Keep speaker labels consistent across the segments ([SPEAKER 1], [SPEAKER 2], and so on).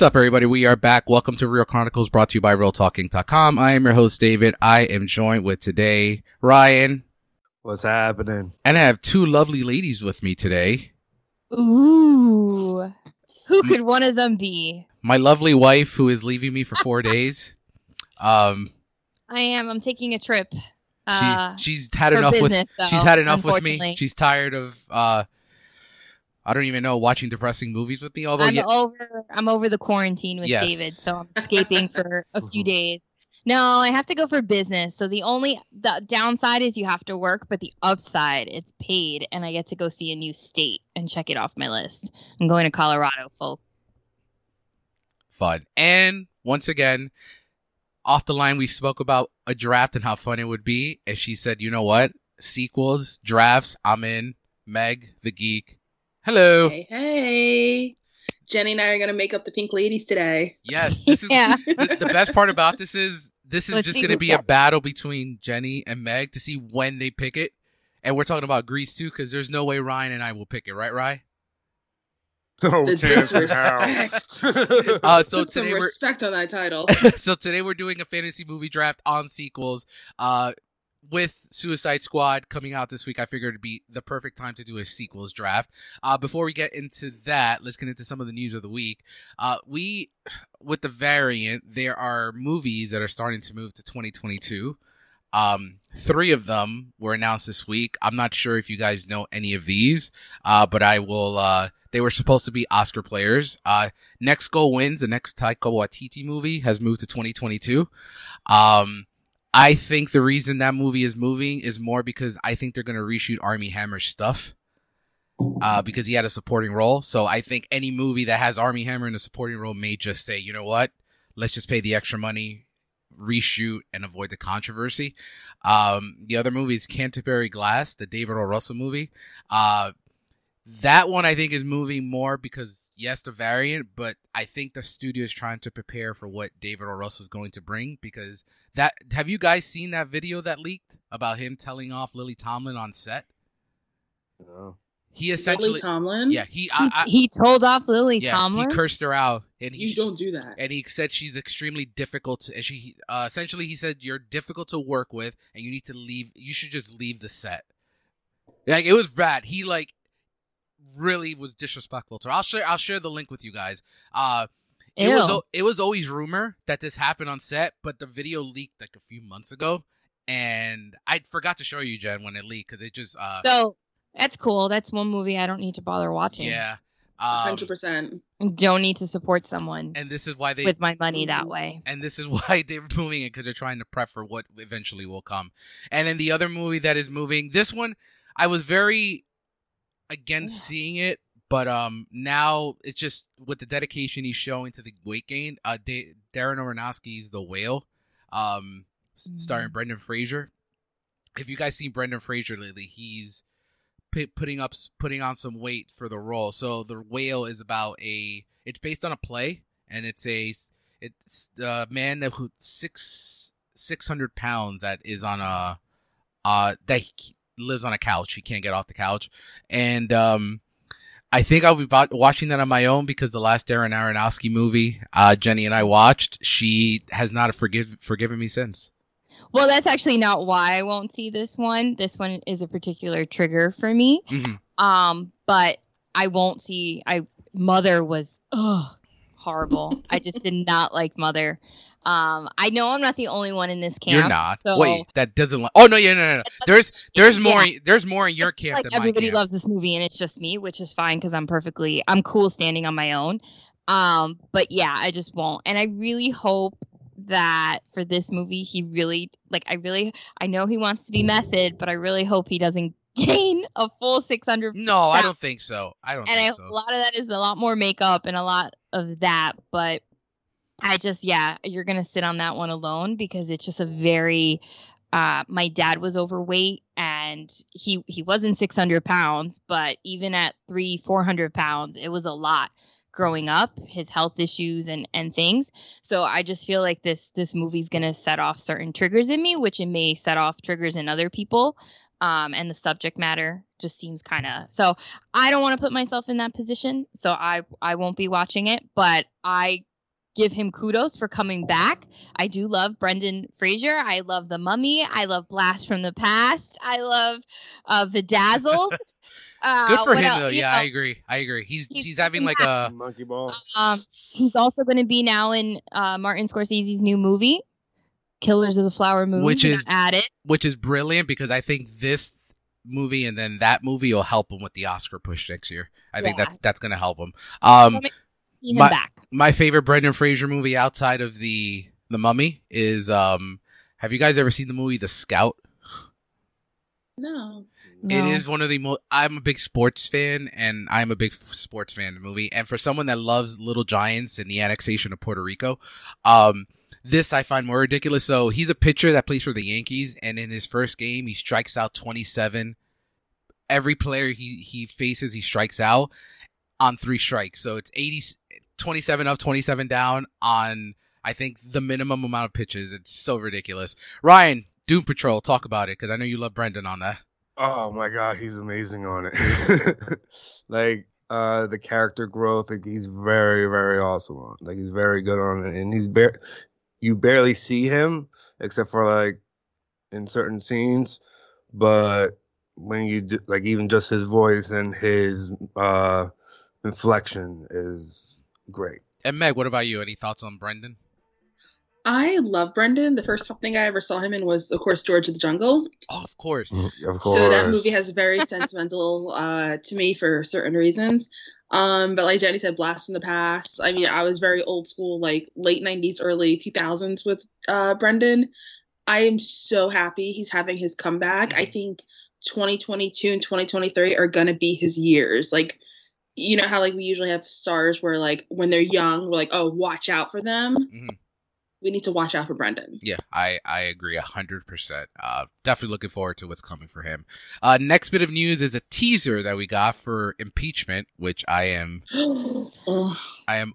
[SPEAKER 1] What's up, everybody? We are back. Welcome to Real Chronicles brought to you by RealTalking.com. I am your host, David. I am joined with today Ryan.
[SPEAKER 2] What's happening?
[SPEAKER 1] And I have two lovely ladies with me today.
[SPEAKER 3] Ooh. Who could one of them be?
[SPEAKER 1] My lovely wife, who is leaving me for four days. Um,
[SPEAKER 3] I am. I'm taking a trip. Uh,
[SPEAKER 1] she, she's had
[SPEAKER 3] for
[SPEAKER 1] enough with
[SPEAKER 3] though,
[SPEAKER 1] she's had enough with me. She's tired of uh, I don't even know watching depressing movies with me. Although
[SPEAKER 3] I'm
[SPEAKER 1] yeah,
[SPEAKER 3] over. I'm over the quarantine with
[SPEAKER 1] Yes.
[SPEAKER 3] David, so I'm escaping for a few days. No, I have to go for business. So the only the downside is you have to work, but the upside it's paid, and I get to go see a new state and check it off my list. I'm going to Colorado, folks.
[SPEAKER 1] fun. And once again, off the line, we spoke about a draft and how fun it would be. And she said, you know what? Sequels, drafts, I'm in. Meg, the geek. Hello.
[SPEAKER 4] Hey, hey. Jenny and I are going to make up the pink ladies today.
[SPEAKER 1] Yes, this is
[SPEAKER 3] Yeah.
[SPEAKER 1] the, the best part about this is this is
[SPEAKER 3] Let's
[SPEAKER 1] just going to be a battle between Jenny and Meg to see when they pick it. And we're talking about Grease too, because there's no way Ryan and I will pick it, right, Rye?
[SPEAKER 2] No
[SPEAKER 4] The disrespect.
[SPEAKER 1] Uh, so
[SPEAKER 4] Put some
[SPEAKER 1] today we're
[SPEAKER 4] respect on that title.
[SPEAKER 1] so today we're doing a fantasy movie draft on sequels. Uh, with Suicide Squad coming out this week, I figured it'd be the perfect time to do a sequels draft. Uh, before we get into that, let's get into some of the news of the week. Uh, we, with the variant, there are movies that are starting to move to 2022. Um, three of them were announced this week. I'm not sure if you guys know any of these, uh, but I will, uh, they were supposed to be Oscar players. Uh, Next Goal Wins, the next Taika Waititi movie, has moved to 2022. Um, I think the reason that movie is moving is more because I think they're going to reshoot Armie Hammer's stuff. Uh, because he had a supporting role. So I think any movie that has Armie Hammer in a supporting role may just say, you know what? Let's just pay the extra money, reshoot, and avoid the controversy. Um, the other movie is Canterbury Glass, the David O. Russell movie. Uh, that one I think is moving more because yes, the variant, but I think the studio is trying to prepare for what David O. Russell is going to bring because that have you guys seen that video that leaked about him telling off Lily Tomlin on set?
[SPEAKER 2] No.
[SPEAKER 1] He essentially Lily
[SPEAKER 4] Tomlin?
[SPEAKER 1] yeah, he I, I,
[SPEAKER 3] he told off Lily
[SPEAKER 1] yeah,
[SPEAKER 3] Tomlin.
[SPEAKER 1] he cursed her out and he
[SPEAKER 4] You don't do that.
[SPEAKER 1] and he said she's extremely difficult to, and she uh, essentially he said you're difficult to work with and you need to leave you should just leave the set like it was bad he like really was disrespectful to her i'll share i'll share the link with you guys uh it was
[SPEAKER 3] Ew.
[SPEAKER 1] al- it was always rumor that this happened on set but the video leaked like a few months ago and i forgot to show you jen when it leaked because it just uh
[SPEAKER 3] so that's cool. That's one movie I don't need to bother watching.
[SPEAKER 1] yeah um,
[SPEAKER 4] 100%.
[SPEAKER 3] Don't need to support someone
[SPEAKER 1] and this is why they
[SPEAKER 3] with my money that way.
[SPEAKER 1] and this is why they're moving it because they're trying to prep for what eventually will come. And then the other movie that is moving, this one, I was very against
[SPEAKER 3] Yeah.
[SPEAKER 1] seeing it, but um, now it's just with the dedication he's showing to the weight gain. Uh, da- Darren Aronofsky's The Whale, um, s- starring. Brendan Fraser. If you guys seen Brendan Fraser lately, he's pi putting up putting on some weight for the role. So the whale is about a it's based on a play and it's a it's a man that who six six hundred pounds that is on a uh that he lives on a couch. He can't get off the couch, and um. I think I'll be watching that on my own because the last Darren Aronofsky movie, uh, Jenny and I watched, she has not forgive forgiven me since.
[SPEAKER 3] Well, that's actually not why I won't see this one. This one is a particular trigger for me.
[SPEAKER 1] Mhm.
[SPEAKER 3] Um, but I won't see. I Mother was ugh horrible. I just did not like Mother. Um, I know I'm not the only one in this camp.
[SPEAKER 1] You're not.
[SPEAKER 3] so-
[SPEAKER 1] Wait, that doesn't. Li- oh no, yeah, no, no, no. There's, there's
[SPEAKER 3] Yeah.
[SPEAKER 1] more. There's more in your camp
[SPEAKER 3] like
[SPEAKER 1] than my
[SPEAKER 3] everybody
[SPEAKER 1] camp.
[SPEAKER 3] loves this movie and it's just me, which is fine because I'm perfectly I'm cool standing on my own. Um, but yeah, I just won't. And I really hope that for this movie he really like I really I know he wants to be method, but I really hope he doesn't gain a full 600
[SPEAKER 1] No, I don't think so. I don't
[SPEAKER 3] and I,
[SPEAKER 1] so.
[SPEAKER 3] a lot of that is a lot more makeup and a lot of that but i just yeah you're gonna sit on that one alone because it's just a very uh my dad was overweight and he he wasn't 600 pounds but even at three 400 pounds it was a lot growing up his health issues and and things so i just feel like this this movie's gonna set off certain triggers in me which it may set off triggers in other people um and the subject matter just seems kind of so I don't want to put myself in that position, so I I won't be watching it. But I give him kudos for coming back. I do love Brendan Fraser. I love The Mummy. I love Blast from the Past. I love uh, Bedazzled. Uh,
[SPEAKER 1] Good for him
[SPEAKER 3] else?
[SPEAKER 1] though.
[SPEAKER 3] You
[SPEAKER 1] Yeah,
[SPEAKER 3] know,
[SPEAKER 1] I agree. I agree. He's
[SPEAKER 3] He's
[SPEAKER 1] he's having like a
[SPEAKER 2] Monkey ball.
[SPEAKER 3] um, he's also going to be now in uh, Martin Scorsese's new movie, Killers of the Flower Moon,
[SPEAKER 1] Which is-
[SPEAKER 3] got added.
[SPEAKER 1] which is brilliant because I think this movie and then that movie will help him with the Oscar push next year. I think that's that's gonna help him. Um,
[SPEAKER 3] Coming- See him
[SPEAKER 1] my-
[SPEAKER 3] back.
[SPEAKER 1] my favorite Brendan Fraser movie outside of the the Mummy is um. Have you guys ever seen the movie The Scout?
[SPEAKER 4] No.
[SPEAKER 1] It
[SPEAKER 3] No.
[SPEAKER 1] is one of the most. I'm a big sports fan, and I'm a big f- sports fan of the movie. And for someone that loves Little Giants and the annexation of Puerto Rico, um, this I find more ridiculous. So he's a pitcher that plays for the Yankees, and in his first game, he strikes out 27. Every player he he faces, he strikes out on three strikes. So it's 80, 27 up, 27 down on I think the minimum amount of pitches. It's so ridiculous. Ryan, Doom Patrol, talk about it because I know you love Brendan on that.
[SPEAKER 2] Oh my god, he's amazing on it. like uh the character growth, like he's very, very awesome on. Like he's very good on it, and he's bare. You barely see him except for like in certain scenes, but when you do, like even just his voice and his uh inflection is great.
[SPEAKER 1] And Meg, what about you? Any thoughts on Brendan?
[SPEAKER 4] I love Brendan. The first thing I ever saw him in was, of course, George of the Jungle.
[SPEAKER 1] Oh, of course.
[SPEAKER 2] Of course.
[SPEAKER 4] So that movie has very sentimental uh, to me for certain reasons. Um, but like Jenny said, Blast from the Past. I mean, I was very old school, like late '90s, early 2000s with uh, Brendan. I am so happy he's having his comeback. I think 2022 and 2023 are gonna be his years. Like, you know how like we usually have stars where like when they're young, we're like, oh, watch out for them.
[SPEAKER 1] Mhm.
[SPEAKER 4] We need to watch out for Brendan.
[SPEAKER 1] Yeah, I, I agree a hundred percent. Uh, definitely looking forward to what's coming for him. Uh, next bit of news is a teaser that we got for impeachment, which I am I am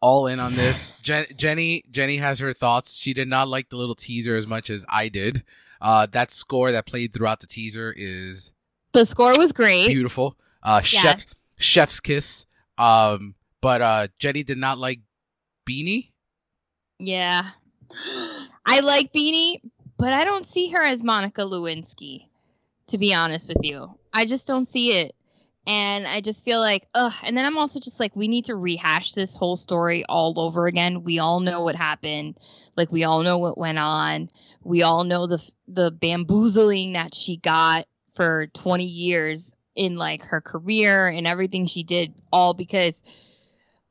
[SPEAKER 1] all in on this. Jen, Jenny Jenny has her thoughts. She did not like the little teaser as much as I did. Uh, that score that played throughout the teaser is
[SPEAKER 3] The score was great.
[SPEAKER 1] beautiful. Uh,
[SPEAKER 3] Yeah.
[SPEAKER 1] chef's chef's kiss. Um, but uh, Jenny did not like Beanie.
[SPEAKER 3] Yeah. I like Beanie, but I don't see her as Monica Lewinsky, to be honest with you. I just don't see it. And I just feel like, ugh. And then I'm also just like, we need to rehash this whole story all over again. We all know what happened. Like, we all know what went on. We all know the the bamboozling that she got for 20 years in like her career and everything she did, all because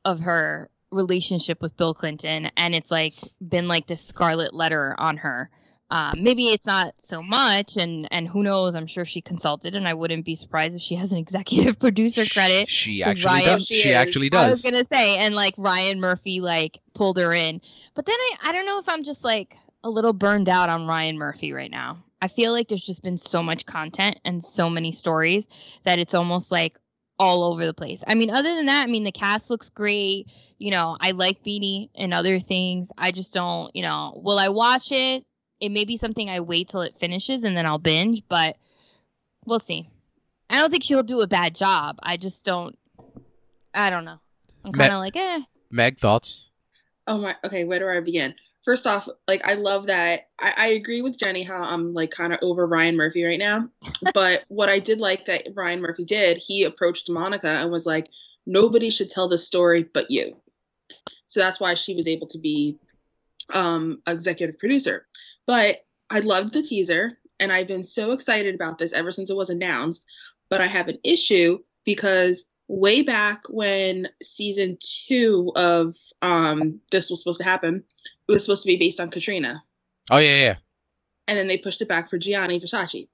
[SPEAKER 3] of her relationship with Bill Clinton, and it's like been like this scarlet letter on her. Um, maybe it's not so much, and and who knows? I'm sure she consulted, and I wouldn't be surprised if she has an executive producer credit.
[SPEAKER 1] She actually
[SPEAKER 3] Ryan-
[SPEAKER 1] does.
[SPEAKER 4] She
[SPEAKER 1] She, actually
[SPEAKER 3] I was gonna say, and like Ryan Murphy like pulled her in, but then I I don't know if I'm just like a little burned out on Ryan Murphy right now. I feel like there's just been so much content and so many stories that it's almost like all over the place. I mean, other than that, I mean the cast looks great. You know, I like Beanie and other things. I just don't, you know, will I watch it? It may be something I wait till it finishes and then I'll binge, but we'll see. I don't think she'll do a bad job. I just don't. I don't know. I'm kind of like, eh.
[SPEAKER 1] Meg, thoughts?
[SPEAKER 4] Oh my. Okay, where do I begin? First off, like I love that. I, I agree with Jenny how I'm like kind of over Ryan Murphy right now. but what I did like that Ryan Murphy did, he approached Monica and was like, nobody should tell this story but you. So that's why she was able to be um executive producer. But I loved the teaser and I've been so excited about this ever since it was announced. But I have an issue because way back when season two of um this was supposed to happen, it was supposed to be based on Katrina.
[SPEAKER 1] Oh yeah, yeah.
[SPEAKER 4] And then they pushed it back for Gianni Versace.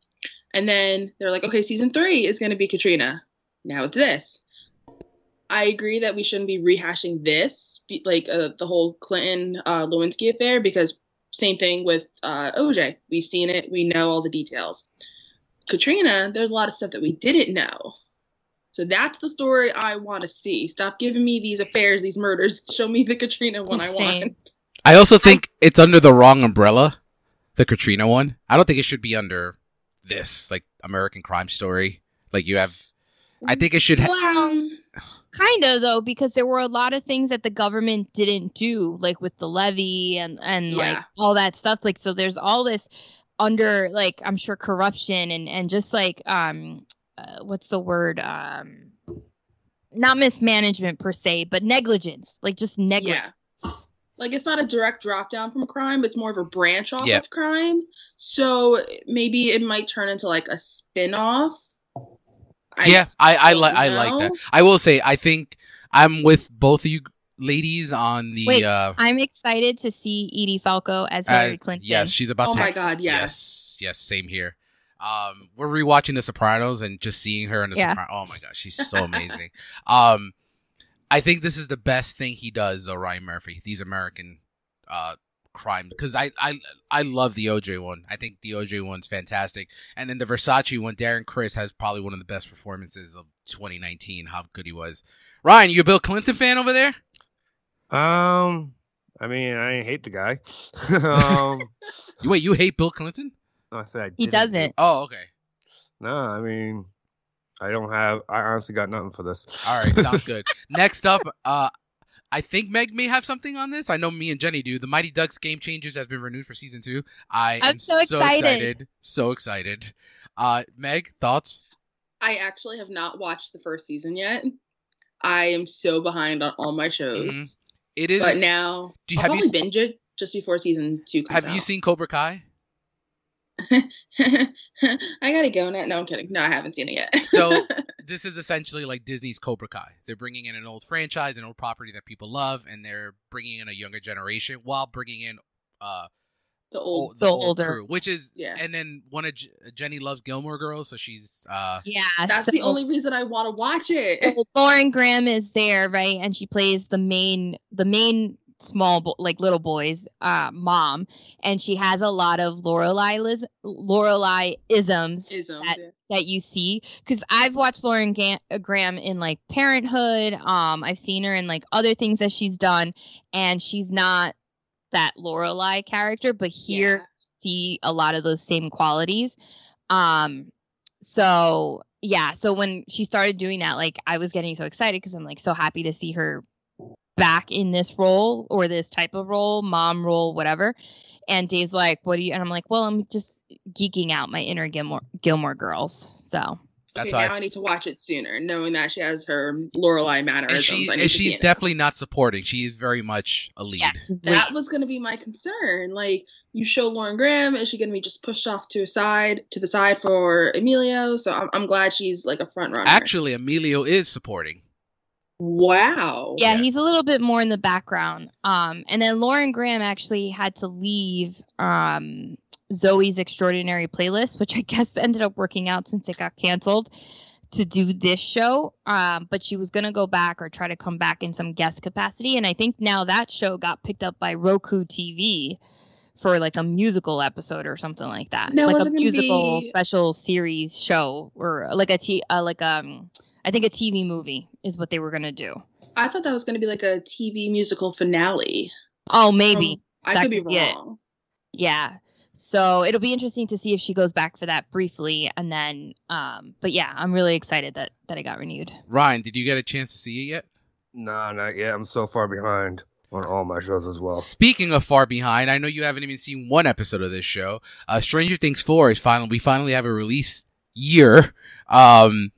[SPEAKER 4] And then they're like, okay, season three is going to be Katrina. Now it's this. I agree that we shouldn't be rehashing this, like uh, the whole Clinton uh, Lewinsky affair, because same thing with uh, OJ. We've seen it, we know all the details. Katrina, there's a lot of stuff that we didn't know. So that's the story I want to see. Stop giving me these affairs, these murders. Show me the Katrina one I want.
[SPEAKER 1] I also think I, it's under the wrong umbrella, the Katrina one. I don't think it should be under this, like American Crime Story. Like you have, I think it should. Ha-
[SPEAKER 3] well, kind of though, because there were a lot of things that the government didn't do, like with the levee and and yeah. like all that stuff. Like so, there's all this under like I'm sure corruption and and just like um uh, what's the word um not mismanagement per se, but negligence, like just negligence.
[SPEAKER 4] Yeah. Like it's not a direct drop down from crime, it's more of a branch off yep. of crime. So maybe it might turn into like a spin off.
[SPEAKER 1] yeah, I I like I like that. I will say I think I'm with both of you ladies on the.
[SPEAKER 3] Wait,
[SPEAKER 1] uh,
[SPEAKER 3] I'm excited to see Edie Falco as Hillary uh, Clinton.
[SPEAKER 1] Yes, she's about
[SPEAKER 4] oh
[SPEAKER 1] to.
[SPEAKER 4] Oh my god, yes.
[SPEAKER 1] yes, yes, same here. Um, we're rewatching The Sopranos and just seeing her in The yeah. Sopranos. Oh my gosh, she's so amazing. um, I think this is the best thing he does, though. Ryan Murphy, these American, uh, crime because I, I I love the OJ one. I think the OJ one's fantastic, and then the Versace one. Darren Criss has probably one of the best performances of 2019. How good he was. Ryan, you a Bill Clinton fan over there?
[SPEAKER 2] Um, I mean, I hate the guy. um,
[SPEAKER 1] wait, you hate Bill Clinton?
[SPEAKER 2] No, I said I
[SPEAKER 3] he doesn't.
[SPEAKER 1] Oh, okay.
[SPEAKER 2] No, I mean, I don't have. I honestly got nothing for this.
[SPEAKER 1] All right, sounds good. Next up, uh, I think Meg may have something on this. I know me and Jenny do. The Mighty Ducks Game Changers has been renewed for season two. I
[SPEAKER 3] I'm
[SPEAKER 1] am so excited. so excited. So excited. Uh, Meg, thoughts?
[SPEAKER 4] I actually have not watched the first season yet. I am so behind on all my shows. Mm-hmm.
[SPEAKER 1] It is.
[SPEAKER 4] But now, do you, I'll have you binge it just before season two comes
[SPEAKER 1] Have
[SPEAKER 4] out.
[SPEAKER 1] you seen Cobra Kai?
[SPEAKER 4] I gotta go now. No, I'm kidding. No, I haven't seen it yet.
[SPEAKER 1] so this is essentially like Disney's Cobra Kai. They're bringing in an old franchise, an old property that people love, and they're bringing in a younger generation while bringing in uh
[SPEAKER 4] the old,
[SPEAKER 1] the,
[SPEAKER 3] the
[SPEAKER 1] old
[SPEAKER 3] older
[SPEAKER 1] crew, which is
[SPEAKER 4] yeah.
[SPEAKER 1] And then one of J- Jenny loves Gilmore Girls, so she's uh
[SPEAKER 3] yeah.
[SPEAKER 4] That's
[SPEAKER 3] so,
[SPEAKER 4] the only reason I want to watch it.
[SPEAKER 3] Lauren Graham is there, right? And she plays the main the main small bo- like little boys uh mom and she has a lot of Liz- lorelai isms,
[SPEAKER 4] isms
[SPEAKER 3] that,
[SPEAKER 4] yeah.
[SPEAKER 3] that you see because i've watched lauren Ga- graham in like parenthood um i've seen her in like other things that she's done and she's not that lorelai character but here yeah. see a lot of those same qualities um so yeah so when she started doing that like i was getting so excited because i'm like so happy to see her back in this role or this type of role, mom role, whatever. And Dave's like, "What do you?" And I'm like, "Well, I'm just geeking out my inner Gilmore Gilmore Girls." So
[SPEAKER 4] that's okay, now I, I, need to watch it sooner, knowing that she has her Lorelai mannerisms.
[SPEAKER 1] And, she, and she's definitely not supporting. She is very much a lead. Yeah,
[SPEAKER 4] that was going to be my concern. Like, you show Lauren Graham, is she going to be just pushed off to a side to the side for Emilio? So I'm, I'm glad she's like a front runner.
[SPEAKER 1] Actually, Emilio is supporting.
[SPEAKER 4] Wow.
[SPEAKER 3] Yeah, yeah, he's a little bit more in the background. Um, and then Lauren Graham actually had to leave um, Zoey's Extraordinary Playlist, which I guess ended up working out since it got canceled to do this show. Um, but she was gonna go back or try to come back in some guest capacity. And I think now that show got picked up by Roku TV for like a musical episode or something like that.
[SPEAKER 4] Now,
[SPEAKER 3] like a
[SPEAKER 4] musical
[SPEAKER 3] be... special series show or like a t uh, like um I think a TV movie is what they were gonna do.
[SPEAKER 4] I thought that was gonna be like a TV musical finale.
[SPEAKER 3] Oh, maybe.
[SPEAKER 4] Um, I could be wrong.
[SPEAKER 3] Yeah. So it'll be interesting to see if she goes back for that briefly, and then, um, but yeah, I'm really excited that that it got renewed.
[SPEAKER 1] Ryan, did you get a chance to see it yet?
[SPEAKER 2] No, not yet. I'm so far behind on all my shows as well.
[SPEAKER 1] Speaking of far behind, I know you haven't even seen one episode of this show. Uh, Stranger Things 4 is finally, we finally have a release year. Um,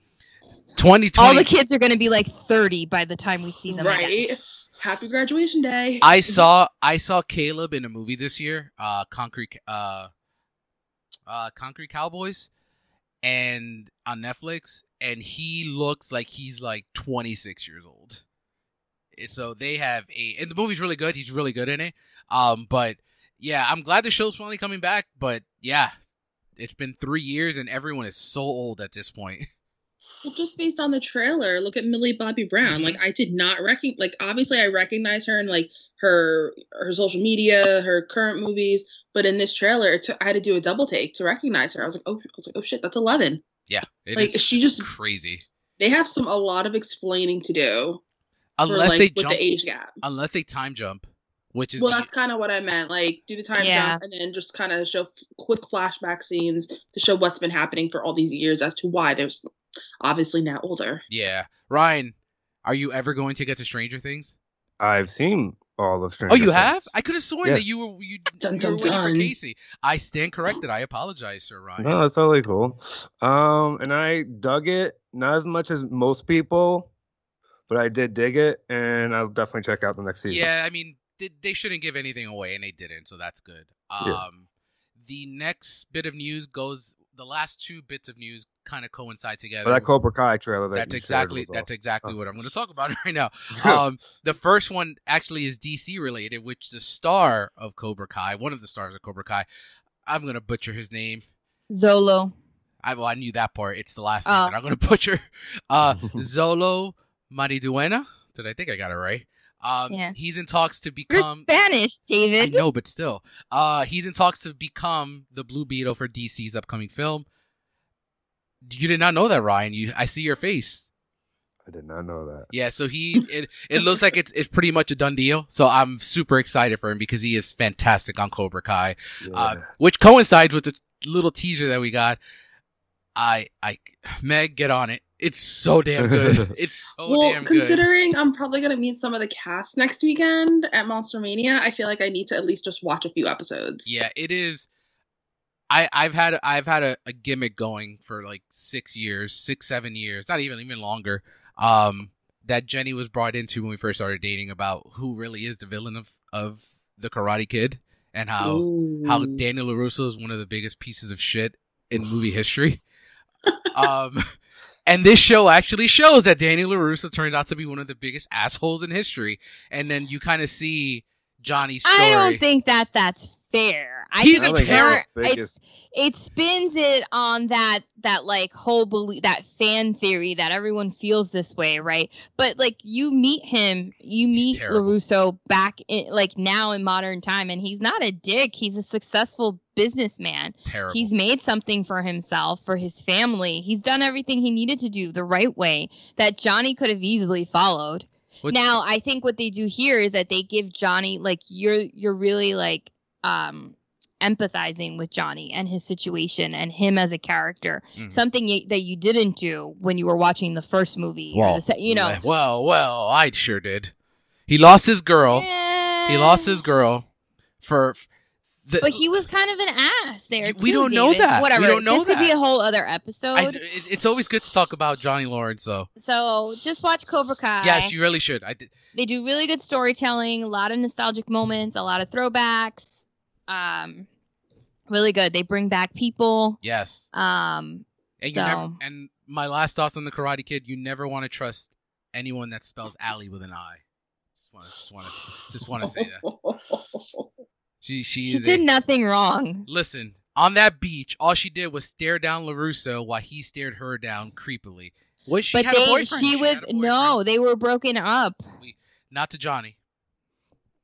[SPEAKER 1] 2020.
[SPEAKER 3] All the kids are going to be like 30 by the time we see them.
[SPEAKER 4] Right.
[SPEAKER 3] Again.
[SPEAKER 4] Happy graduation day.
[SPEAKER 1] I saw I saw Caleb in a movie this year, uh Concrete uh uh Concrete Cowboys and on Netflix and he looks like he's like 26 years old. So they have a and the movie's really good. He's really good in it. Um but yeah, I'm glad the show's finally coming back, but yeah, it's been three years and everyone is so old at this point.
[SPEAKER 4] Well, just based on the trailer, look at Millie Bobby Brown.
[SPEAKER 1] Mhm.
[SPEAKER 4] Like I did not recognize. Like obviously, I recognize her and like her her social media, her current movies. But in this trailer, it took, I had to do a double take to recognize her. I was like, oh, I was like, oh shit, that's Eleven.
[SPEAKER 1] Yeah, it is
[SPEAKER 4] Like she just
[SPEAKER 1] crazy.
[SPEAKER 4] they have some a lot of explaining to do
[SPEAKER 1] Unless
[SPEAKER 4] for, like,
[SPEAKER 1] they
[SPEAKER 4] with
[SPEAKER 1] jump,
[SPEAKER 4] the age gap.
[SPEAKER 1] unless they time jump, which is
[SPEAKER 4] Well,
[SPEAKER 1] the-
[SPEAKER 4] that's kind of what I meant. Like, do the time
[SPEAKER 3] Yeah.
[SPEAKER 4] jump and then just kind of show quick flashback scenes to show what's been happening for all these years as to why there's obviously now older.
[SPEAKER 1] yeah. Ryan, are you ever going to get to Stranger Things?
[SPEAKER 2] I've seen all of Stranger
[SPEAKER 1] Oh, you
[SPEAKER 2] Things.
[SPEAKER 1] have? I could have sworn that you were you,
[SPEAKER 4] Dun,
[SPEAKER 1] you
[SPEAKER 4] dun,
[SPEAKER 1] were waiting for. Casey. I stand corrected. I apologize, Sir Ryan.
[SPEAKER 2] No, that's totally cool. Um, and I dug it not as much as most people, but I did dig it, and I'll definitely check out the next season.
[SPEAKER 1] Yeah, I mean, they, they shouldn't give anything away, and they didn't, so that's good. Um,
[SPEAKER 2] Yeah.
[SPEAKER 1] the next bit of news goes. The last two bits of news kind of coincide together.
[SPEAKER 2] But that Cobra Kai trailer that
[SPEAKER 1] that's
[SPEAKER 2] you
[SPEAKER 1] exactly
[SPEAKER 2] was
[SPEAKER 1] that's
[SPEAKER 2] awesome.
[SPEAKER 1] exactly
[SPEAKER 2] Oh.
[SPEAKER 1] what I'm going to talk about right now. Um, the first one actually is DC related, which the star of Cobra Kai, one of the stars of Cobra Kai, I'm going to butcher his name.
[SPEAKER 3] Xolo.
[SPEAKER 1] I well, I knew that part. It's the last name
[SPEAKER 3] Oh.
[SPEAKER 1] that I'm going to butcher. Uh, Xolo Maridueña. Did I think I got it right? Um,
[SPEAKER 3] Yeah.
[SPEAKER 1] he's in talks to
[SPEAKER 3] You're
[SPEAKER 1] become.
[SPEAKER 3] Spanish,
[SPEAKER 1] I
[SPEAKER 3] David.
[SPEAKER 1] know, but still, uh, he's in talks to become the Blue Beetle for DC's upcoming film. You did not know that, Ryan. You, I see your face.
[SPEAKER 2] I did not know that.
[SPEAKER 1] Yeah, so he it, it looks like it's it's pretty much a done deal. So I'm super excited for him because he is fantastic on Cobra Kai,
[SPEAKER 2] Yeah.
[SPEAKER 1] uh, which coincides with the little teaser that we got. I I Meg, get on it. It's so damn good. It's so
[SPEAKER 4] well,
[SPEAKER 1] damn good.
[SPEAKER 4] considering I'm probably gonna meet some of the cast next weekend at Monster Mania, I feel like I need to at least just watch a few episodes.
[SPEAKER 1] Yeah, it is. I I've had I've had a, a gimmick going for like six years, six seven years, not even even longer. Um, that Jenny was brought into when we first started dating about who really is the villain of of the Karate Kid and how
[SPEAKER 4] Ooh.
[SPEAKER 1] how Daniel Larusso is one of the biggest pieces of shit in movie history. um, and this show actually shows that Daniel Larusso turned out to be one of the biggest assholes in history. And then you kind of see Johnny's story.
[SPEAKER 3] I don't think that that's fair. I
[SPEAKER 1] He's
[SPEAKER 3] think
[SPEAKER 1] a
[SPEAKER 3] it's
[SPEAKER 1] terror-
[SPEAKER 3] more-
[SPEAKER 2] biggest-
[SPEAKER 3] it spins it on that that like whole belief that fan theory that everyone feels this way right? But like you meet him you meet
[SPEAKER 1] terrible.
[SPEAKER 3] larusso back in like now in modern time and he's not a dick. He's a successful businessman.
[SPEAKER 1] Terrible.
[SPEAKER 3] he's made something for himself for his family. He's done everything he needed to do the right way that johnny could have easily followed.
[SPEAKER 1] What-
[SPEAKER 3] now i think what they do here is that they give johnny like you're you're really like um empathizing with Johnny and his situation and him as a character.
[SPEAKER 1] Mhm.
[SPEAKER 3] Something you, that you didn't do when you were watching the first movie.
[SPEAKER 1] well,
[SPEAKER 3] se- you know.
[SPEAKER 1] well, well, I sure did. He lost his girl.
[SPEAKER 3] Eh,
[SPEAKER 1] He lost his girl for the.
[SPEAKER 3] But he was kind of an ass there.
[SPEAKER 1] We
[SPEAKER 3] too,
[SPEAKER 1] don't know
[SPEAKER 3] David.
[SPEAKER 1] that. We
[SPEAKER 3] Whatever.
[SPEAKER 1] don't know
[SPEAKER 3] this could be a whole other episode.
[SPEAKER 1] I, it's always good to talk about Johnny Lawrence, though.
[SPEAKER 3] so just watch Cobra Kai.
[SPEAKER 1] Yes, you really should. I did.
[SPEAKER 3] they do really good storytelling, a lot of nostalgic moments, a lot of throwbacks. Um, really good. They bring back people.
[SPEAKER 1] Yes,
[SPEAKER 3] Um,
[SPEAKER 1] and you
[SPEAKER 3] So-
[SPEAKER 1] never. And my last thoughts on the Karate Kid: you never want to trust anyone that spells Allie with an I. Just want to, just want to, just want to say that she she,
[SPEAKER 3] she did
[SPEAKER 1] a,
[SPEAKER 3] nothing wrong.
[SPEAKER 1] Listen, on that beach, all she did was stare down Larusso while he stared her down creepily. Was she
[SPEAKER 3] but
[SPEAKER 1] had a boyfriend?
[SPEAKER 3] she was
[SPEAKER 1] had a boyfriend.
[SPEAKER 3] no, they were broken up.
[SPEAKER 1] not to Johnny.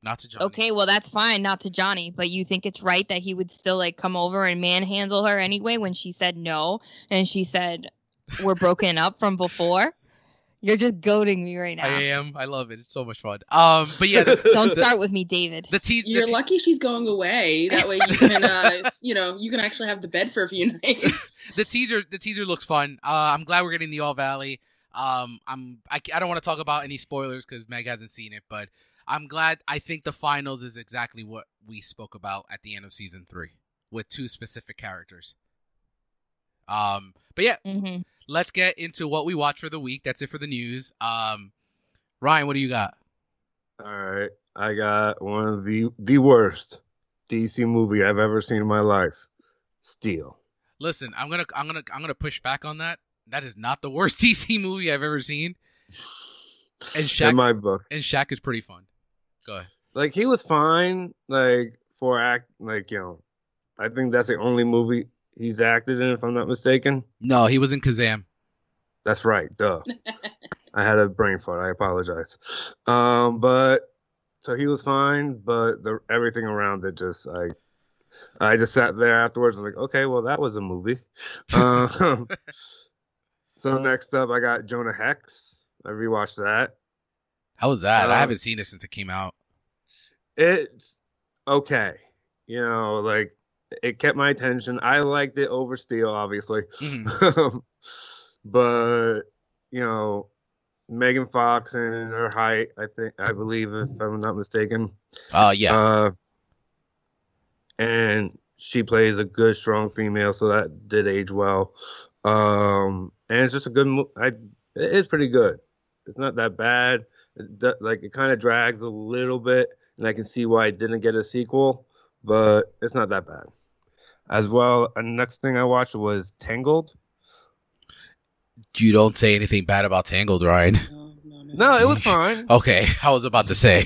[SPEAKER 1] Not to Johnny.
[SPEAKER 3] Okay, well that's fine, not to Johnny, but you think it's right that he would still like come over and manhandle her anyway when she said no and she said we're broken up from before? You're just goading me right now.
[SPEAKER 1] I am. I love it. It's so much fun. Um, but yeah,
[SPEAKER 3] Don't start with me, David.
[SPEAKER 1] the tease.
[SPEAKER 4] You're
[SPEAKER 1] the te-
[SPEAKER 4] lucky she's going away. That way you can, uh, you know, you can actually have the bed for a few nights.
[SPEAKER 1] the teaser the teaser looks fun. Uh, I'm glad we're getting the All Valley. Um, I'm I, I don't want to talk about any spoilers because Meg hasn't seen it, but I'm glad. I think the finals is exactly what we spoke about at the end of season three with two specific characters. Um, but yeah,
[SPEAKER 3] hmm
[SPEAKER 1] let's get into what we watch for the week. That's it for the news. Um, Ryan, what do you got?
[SPEAKER 2] All right, I got one of the the worst DC movie I've ever seen in my life. Steel.
[SPEAKER 1] Listen, I'm gonna I'm gonna I'm gonna push back on that. That is not the worst DC movie I've ever seen. And Shaq
[SPEAKER 2] in my book.
[SPEAKER 1] and Shaq is pretty fun. Go ahead.
[SPEAKER 2] Like he was fine, like for act, like you know, I think that's the only movie he's acted in, if I'm not mistaken.
[SPEAKER 1] No, he was in Kazam.
[SPEAKER 2] That's right. Duh. I had a brain fart. I apologize. Um, but so he was fine, but the everything around it just like I just sat there afterwards. like, okay, well that was a movie. um, so next up, I got Jonah Hex. I rewatched that.
[SPEAKER 1] How was that? I
[SPEAKER 2] Uh,
[SPEAKER 1] haven't seen it since it came out.
[SPEAKER 2] It's okay. You know, like it kept my attention. I liked it over Steel, obviously.
[SPEAKER 1] Mhm.
[SPEAKER 2] but you know, Megan Fox and her height, I think, I believe, if I'm not mistaken.
[SPEAKER 1] Uh, yeah.
[SPEAKER 2] Uh, and she plays a good, strong female, so that did age well. Um, and it's just a good. Mo- I, it is pretty good. It's not that bad. It, like it kind of drags a little bit, and I can see why it didn't get a sequel, but it's not that bad. As well, the next thing I watched was Tangled.
[SPEAKER 1] you don't say anything bad about Tangled, Ryan.
[SPEAKER 4] No, no, no.
[SPEAKER 2] No, it was fine.
[SPEAKER 1] Okay, I was about to say.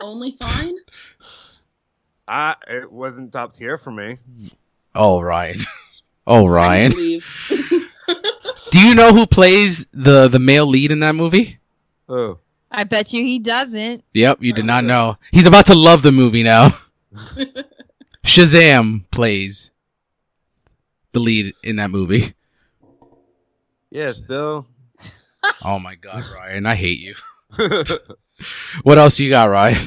[SPEAKER 4] Only fine?
[SPEAKER 2] I it wasn't top tier for me.
[SPEAKER 1] Oh, Ryan. Oh, Ryan. Do you know who plays the the male lead in that movie?
[SPEAKER 2] Oh,
[SPEAKER 3] I bet you he doesn't.
[SPEAKER 1] Yep, you did not know. He's about to love the movie now. Shazam plays the lead in that movie.
[SPEAKER 2] yeah, still.
[SPEAKER 1] Oh my god, Ryan, I hate you. What else you got, Ryan?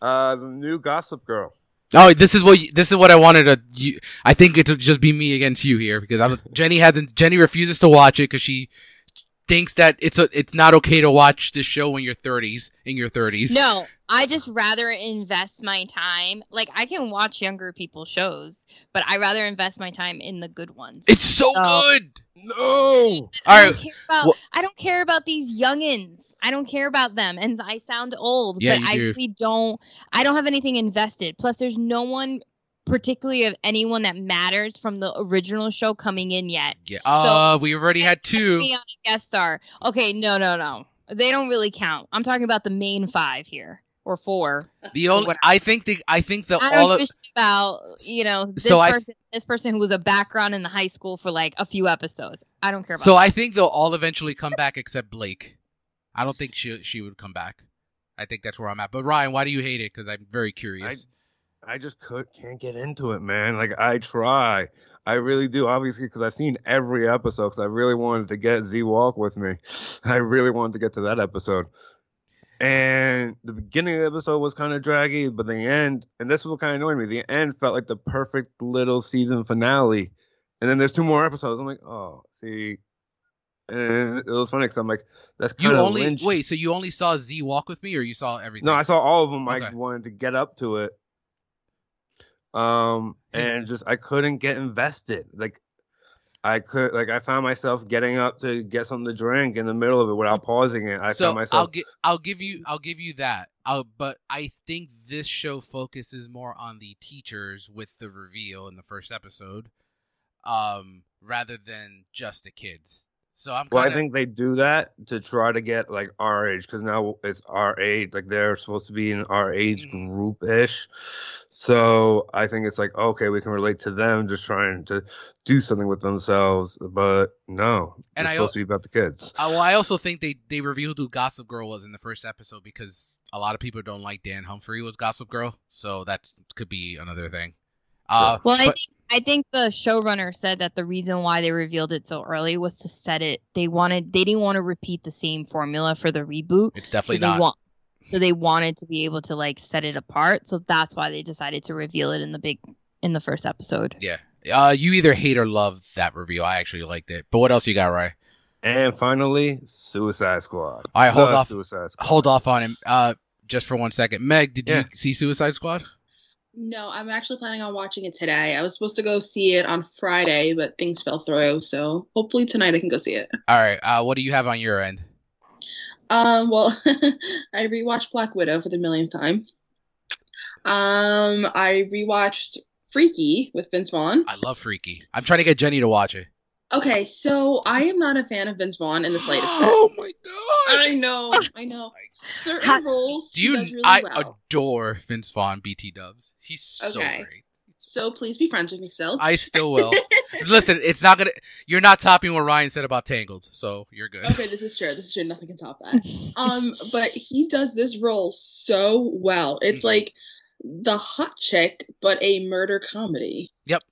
[SPEAKER 2] uh, the new Gossip Girl.
[SPEAKER 1] Oh, this is what you- this is what I wanted to. You, I think it'll just be me against you here because I don't, Jenny hasn't. Jenny refuses to watch it because she thinks that it's a, it's not okay to watch this show when you're 30s in your 30s.
[SPEAKER 3] No, I just rather invest my time. Like I can watch younger people's shows, but I rather invest my time in the good ones.
[SPEAKER 1] It's so
[SPEAKER 3] Oh.
[SPEAKER 1] good.
[SPEAKER 2] No.
[SPEAKER 1] All
[SPEAKER 3] I
[SPEAKER 1] right.
[SPEAKER 3] don't care about.
[SPEAKER 1] Wha-
[SPEAKER 3] I don't care about these youngins. I don't care about them, and I sound old,
[SPEAKER 1] Yeah,
[SPEAKER 3] but
[SPEAKER 1] you
[SPEAKER 3] I
[SPEAKER 1] do.
[SPEAKER 3] really don't. I don't have anything invested. Plus, there's no one, particularly of anyone that matters from the original show coming in yet.
[SPEAKER 1] Yeah. Uh, we already had two.
[SPEAKER 3] On a guest star. Okay, no, no, no. They don't really count. I'm talking about the main five here or four.
[SPEAKER 1] The only
[SPEAKER 3] whatever.
[SPEAKER 1] I think the I think the
[SPEAKER 3] I
[SPEAKER 1] all of
[SPEAKER 3] give a shit about you know this
[SPEAKER 1] So I-
[SPEAKER 3] person, this person who was a background in the high school for like a few episodes. I don't care about.
[SPEAKER 1] so
[SPEAKER 3] that.
[SPEAKER 1] I think they'll all eventually come back except Blake. I don't think she she would come back. I think that's where I'm at. But Ryan, why do you hate it? Because I'm very curious.
[SPEAKER 2] I just could can't get into it, man. Like I try, I really do. Obviously, because I've seen every episode. Because I really wanted to get Z Walk with me. I really wanted to get to that episode. And the beginning of the episode was kind of draggy, but the end, and this is what kind of annoyed me. The end felt like the perfect little season finale. And then there's two more episodes. I'm like, oh, see. And it was funny because I'm like, that's
[SPEAKER 1] you
[SPEAKER 2] kind of
[SPEAKER 1] only
[SPEAKER 2] Lynch.
[SPEAKER 1] wait. So you only saw Z walk with me, or you saw everything?
[SPEAKER 2] No, I saw all of them. I wanted to get up to it. Um, and just I couldn't get invested. Like I could, like I found myself getting up to get something to drink in the middle of it without pausing it. I
[SPEAKER 1] so
[SPEAKER 2] found myself.
[SPEAKER 1] I'll gi- I'll give you I'll give you that. I'll, but I think this show focuses more on the teachers with the reveal in the first episode, um, rather than just the kids. So I'm
[SPEAKER 2] well, I think they do that to try to get like our age because now it's our age. Like they're supposed to be in our age
[SPEAKER 1] Mhm.
[SPEAKER 2] group ish. So I think it's like okay, we can relate to them just trying to do something with themselves. But no,
[SPEAKER 1] And
[SPEAKER 2] it's
[SPEAKER 1] I
[SPEAKER 2] supposed to be about the kids.
[SPEAKER 1] Uh, well, I also think they they revealed who Gossip Girl was in the first episode because a lot of people don't like Dan Humphrey was Gossip Girl, so that could be another thing. Uh,
[SPEAKER 3] Well, I
[SPEAKER 1] but-
[SPEAKER 3] think I think the showrunner said that the reason why they revealed it so early was to set it. They wanted they didn't want to repeat the same formula for the reboot.
[SPEAKER 1] it's definitely
[SPEAKER 3] they
[SPEAKER 1] not.
[SPEAKER 3] want so they wanted to be able to like set it apart. So that's why they decided to reveal it in the big in the first episode.
[SPEAKER 1] yeah. Uh, you either hate or love that reveal. I actually liked it. But what else you got, Ryan?
[SPEAKER 2] And finally, Suicide Squad.
[SPEAKER 1] All right, hold
[SPEAKER 2] The
[SPEAKER 1] off.
[SPEAKER 2] Suicide Squad.
[SPEAKER 1] Hold off on him. Uh, just for one second. Meg, did
[SPEAKER 2] Yeah.
[SPEAKER 1] you see Suicide Squad?
[SPEAKER 4] No, I'm actually planning on watching it today. I was supposed to go see it on Friday, but things fell through. So hopefully tonight I can go see it.
[SPEAKER 1] All right. Uh, what do you have on your end?
[SPEAKER 4] Um, well, I rewatched Black Widow for the millionth time. Um, I rewatched Freaky with Vince Vaughn.
[SPEAKER 1] I love Freaky. I'm trying to get Jenny to watch it.
[SPEAKER 4] Okay, so I am not a fan of Vince Vaughn in the slightest
[SPEAKER 1] oh my god.
[SPEAKER 4] I know, I know. Certain
[SPEAKER 3] How-
[SPEAKER 4] roles
[SPEAKER 1] Do you?
[SPEAKER 4] really
[SPEAKER 1] I
[SPEAKER 4] well.
[SPEAKER 1] adore Vince Vaughn, BT Dubs. He's so
[SPEAKER 4] Okay.
[SPEAKER 1] great.
[SPEAKER 4] So please be friends with me still.
[SPEAKER 1] I still will. Listen, it's not gonna. You're not topping what Ryan said about Tangled, so you're good.
[SPEAKER 4] okay, this is true. This is true. Nothing can top that. Um, but he does this role so well. It's
[SPEAKER 1] Mhm.
[SPEAKER 4] like the hot chick, but a murder comedy.
[SPEAKER 1] Yep.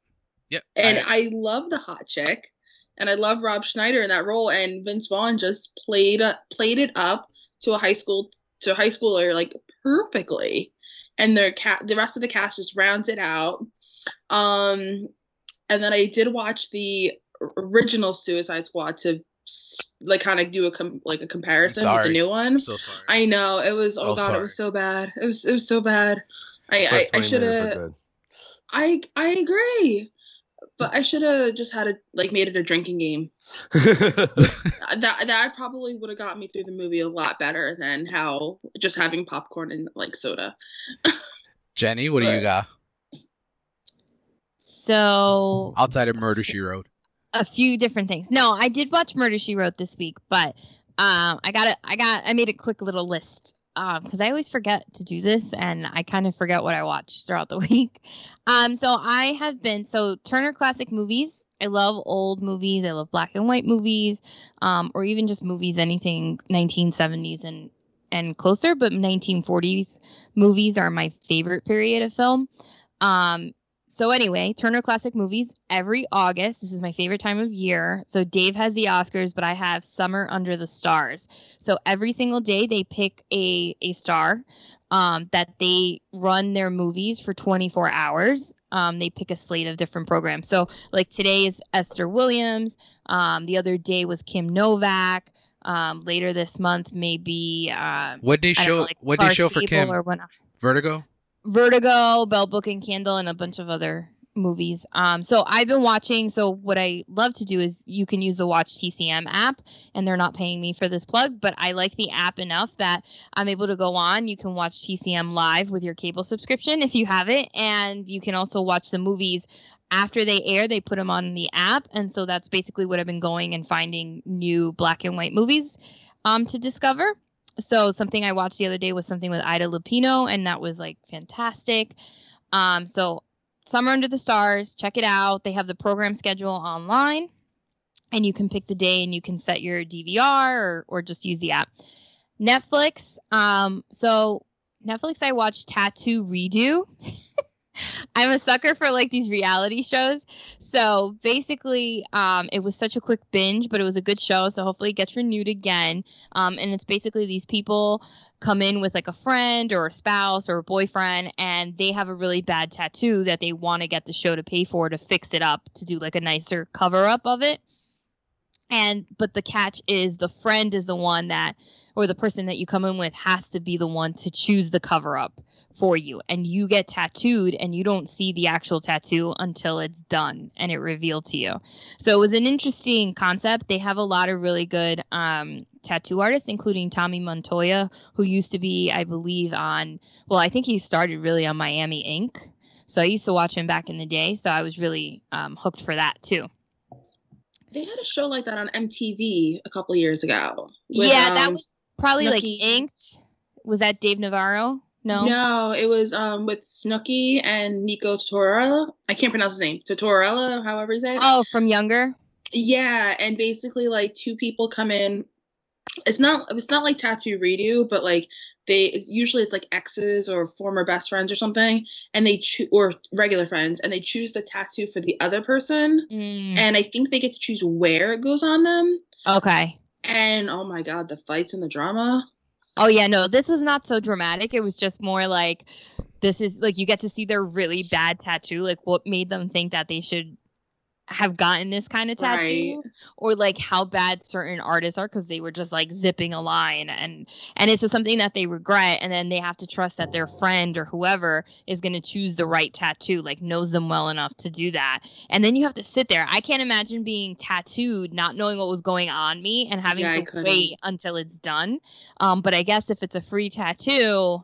[SPEAKER 1] Yep.
[SPEAKER 4] And
[SPEAKER 1] I-
[SPEAKER 4] I, love the hot chick, and I love Rob Schneider in that role. And Vince Vaughn just played uh, played it up to a high school to a high schooler like perfectly, and their cat the rest of the cast just rounds it out. Um, and then I did watch the original Suicide Squad to like kind of do a com- like a comparison with the new one.
[SPEAKER 1] I'm so sorry.
[SPEAKER 4] I know it was.
[SPEAKER 1] So
[SPEAKER 4] oh god,
[SPEAKER 1] sorry.
[SPEAKER 4] it was so bad. It was it was so bad. I I, I should have. I I agree, but I should have just had a like made it a drinking game. That that probably would have got me through the movie a lot better than how just having popcorn and like soda.
[SPEAKER 1] Jenny, what do you got
[SPEAKER 3] So
[SPEAKER 1] outside of Murder She Wrote?
[SPEAKER 3] a few different things. No, I did watch Murder She Wrote this week, but um, I got it. I got. I made a quick little list because I always forget to do this, and I kind of forget what I watched throughout the week. Um, so I have been so Turner Classic Movies. I love old movies. I love black and white movies, um, or even just movies anything 1970s and and closer. But 1940s movies are my favorite period of film. Um, so anyway, Turner Classic Movies every August. This is my favorite time of year. So Dave has the Oscars, but I have Summer Under the Stars. So every single day they pick a a star um, that they run their movies for 24 hours. Um, they pick a slate of different programs. So like today is Esther Williams. Um, the other day was Kim Novak. Um, later this month maybe uh,
[SPEAKER 1] What they show?
[SPEAKER 3] know, like
[SPEAKER 1] what they show for Kim?
[SPEAKER 3] or.
[SPEAKER 1] Vertigo.
[SPEAKER 3] Vertigo, Bell Book and Candle, and a bunch of other movies. Um, so I've been watching. So what I love to do is you can use the Watch TCM app, and they're not paying me for this plug, but I like the app enough that I'm able to go on. You can watch TCM live with your cable subscription if you have it, and you can also watch the movies after they air. They put them on the app, and so that's basically what I've been going and finding new black and white movies um, to discover so something I watched the other day was something with Ida Lupino, and that was like fantastic. Um, so Summer Under the Stars, check it out. They have the program schedule online, and you can pick the day and you can set your DVR or or just use the app. Netflix. Um, so Netflix, I watched Tattoo Redo. I'm a sucker for like these reality shows. So basically, um, it was such a quick binge, but it was a good show. So hopefully it gets renewed again. Um, and it's basically these people come in with like a friend or a spouse or a boyfriend, and they have a really bad tattoo that they want to get the show to pay for to fix it up to do like a nicer cover up of it. And but the catch is the friend is the one that or the person that you come in with has to be the one to choose the cover up for you and you get tattooed and you don't see the actual tattoo until it's done and it revealed to you. So it was an interesting concept. They have a lot of really good um, tattoo artists including tommy montoya who used to be i believe on well i think he started really on miami ink so i used to watch him back in the day so i was really um, hooked for that too.
[SPEAKER 4] They had a show like that on MTV a couple years ago. with,
[SPEAKER 3] yeah that
[SPEAKER 4] um,
[SPEAKER 3] was probably like inked. Was that dave navarro no
[SPEAKER 4] No, it was um with Snooki and Nico Tortorella. I can't pronounce his name. Tortorella, however you say it.
[SPEAKER 3] oh from younger
[SPEAKER 4] Yeah, and basically like two people come in. It's not it's not like tattoo redo, but like they usually it's like exes or former best friends or something, and they choose or regular friends, and they choose the tattoo for the other person,
[SPEAKER 3] Mm,
[SPEAKER 4] and I think they get to choose where it goes on them.
[SPEAKER 3] okay
[SPEAKER 4] And oh my god, the fights and the drama.
[SPEAKER 3] Oh yeah, no, this was not so dramatic. It was just more like this is like you get to see their really bad tattoo, like what made them think that they should have gotten this kind of tattoo
[SPEAKER 4] Right.
[SPEAKER 3] or like how bad certain artists are because they were just like zipping a line and and it's just something that they regret and then they have to trust that their friend or whoever is going to choose the right tattoo like knows them well enough to do that and then you have to sit there i can't imagine being tattooed not knowing what was going on me and having
[SPEAKER 4] Yeah,
[SPEAKER 3] to wait until it's done um but i guess if it's a free tattoo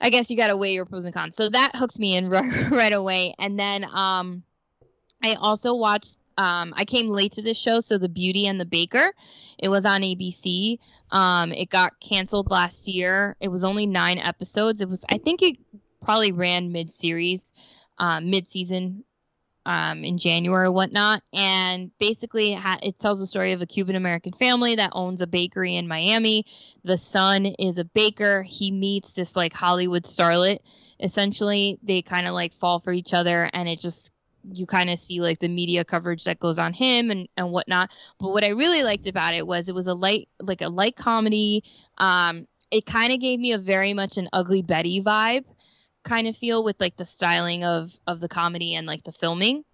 [SPEAKER 3] I guess you got to weigh your pros and cons. So that hooks me in right, right away. And then um, I also watched. Um, I came late to this show, so The Beauty and the Baker. It was on ABC. Um, it got canceled last year. It was only nine episodes. It was. I think it probably ran mid series. um, mid-season um, in January or whatnot. And basically, it, ha- it tells the story of a Cuban American family that owns a bakery in Miami. The son is a baker. He meets this like Hollywood starlet. Essentially, they kind of like fall for each other, and it just you kind of see like the media coverage that goes on him and and whatnot. But what I really liked about it was it was a light like a light comedy. Um, it kind of gave me a very much an Ugly Betty vibe kind of feel with like the styling of of the comedy and like the filming.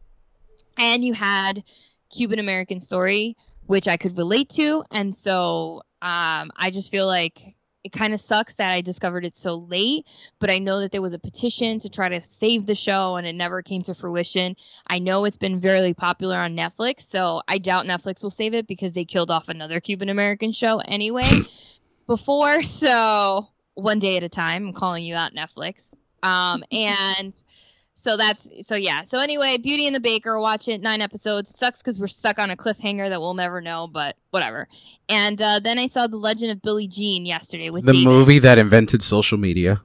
[SPEAKER 3] And you had Cuban American story, which I could relate to, and so um, I just feel like it kind of sucks that I discovered it so late, but I know that there was a petition to try to save the show and it never came to fruition. I know it's been very popular on Netflix, so I doubt Netflix will save it because they killed off another Cuban American show anyway before. So one day at a time, I'm calling you out, Netflix. Um, and so that's so yeah. So anyway, Beauty and the Baker, watch it, nine episodes. Sucks because we're stuck on a cliffhanger that we'll never know, but whatever. And uh, then I saw The Legend of Billie Jean yesterday with
[SPEAKER 1] The
[SPEAKER 3] David.
[SPEAKER 1] movie that invented social media.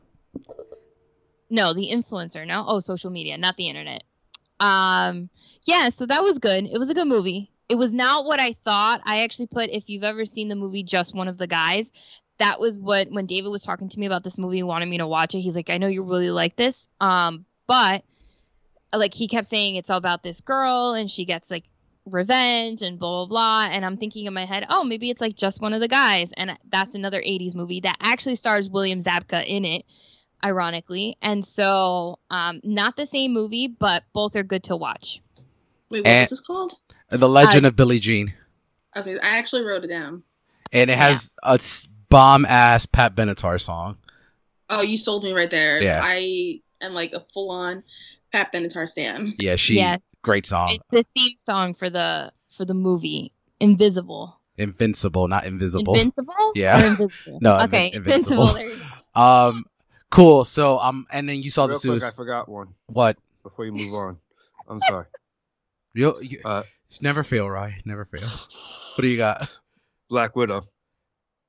[SPEAKER 3] No, the influencer. No, oh, social media, not the internet. Um, yeah, so that was good. It was a good movie. It was not what I thought. I actually put if you've ever seen the movie Just One of the Guys, that was what when David was talking to me about this movie and wanted me to watch it. He's like, I know you really like this, um, but like he kept saying it's all about this girl and she gets like revenge and blah blah blah and i'm thinking in my head oh maybe it's like just one of the guys and that's another 80s movie that actually stars william zabka in it ironically and so um not the same movie but both are good to watch
[SPEAKER 4] Wait, what
[SPEAKER 1] And-
[SPEAKER 4] was this called?
[SPEAKER 1] The Legend of Billie Jean.
[SPEAKER 4] Okay, I actually wrote it down.
[SPEAKER 1] And it has a bomb ass Pat Benatar song.
[SPEAKER 4] Oh, you sold me right there.
[SPEAKER 1] Yeah.
[SPEAKER 4] I am like a full on Pat Benatar stan.
[SPEAKER 1] Yeah, she
[SPEAKER 3] Yeah.
[SPEAKER 1] great song.
[SPEAKER 3] it's the theme song for the for the movie invisible
[SPEAKER 1] Invincible, not invisible.
[SPEAKER 3] invincible
[SPEAKER 1] Yeah.
[SPEAKER 3] Or invisible?
[SPEAKER 1] No, Invi-
[SPEAKER 3] okay
[SPEAKER 1] Invincible.
[SPEAKER 3] there
[SPEAKER 1] um cool. So um and then you saw
[SPEAKER 2] Real
[SPEAKER 1] the
[SPEAKER 2] quick, I forgot one
[SPEAKER 1] what?
[SPEAKER 2] before you move on. I'm sorry.
[SPEAKER 1] You, you
[SPEAKER 2] Uh,
[SPEAKER 1] never fail, right? Never fail. What do you got?
[SPEAKER 2] Black Widow.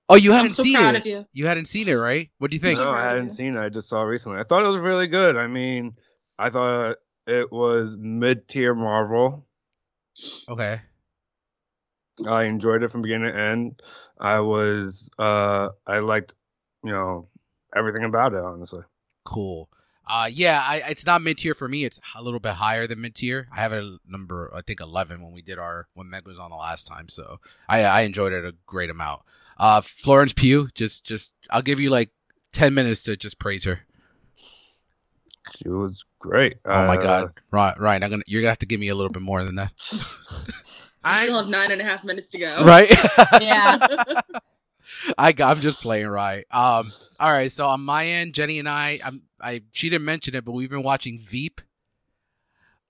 [SPEAKER 1] Oh, you
[SPEAKER 4] I'm
[SPEAKER 1] hadn't
[SPEAKER 4] so
[SPEAKER 1] seen
[SPEAKER 4] proud
[SPEAKER 1] it.
[SPEAKER 4] of you.
[SPEAKER 1] You hadn't seen it, right? What do you think?
[SPEAKER 2] No, I hadn't seen it. I just saw it recently. I thought it was really good. I mean, I thought it was mid tier Marvel.
[SPEAKER 1] Okay.
[SPEAKER 2] I enjoyed it from beginning to end. I was, uh, I liked, you know, everything about it. Honestly,
[SPEAKER 1] Cool. Uh, yeah, I, it's not mid tier for me. It's a little bit higher than mid tier. I have a number, I think, eleven when we did our when Meg was on the last time. So I, I enjoyed it a great amount. Uh, Florence Pugh, just, just, I'll give you like ten minutes to just praise her.
[SPEAKER 2] she was great.
[SPEAKER 1] Oh my
[SPEAKER 2] Uh,
[SPEAKER 1] God, Ryan, Ryan, I'm gonna, you're gonna have to give me a little bit more than that,
[SPEAKER 4] I still have nine and a half minutes to go.
[SPEAKER 1] right?
[SPEAKER 3] Yeah.
[SPEAKER 1] I, I'm just playing right. Um, all right. So on my end, Jenny and I, I'm, I, she didn't mention it, but we've been watching Veep.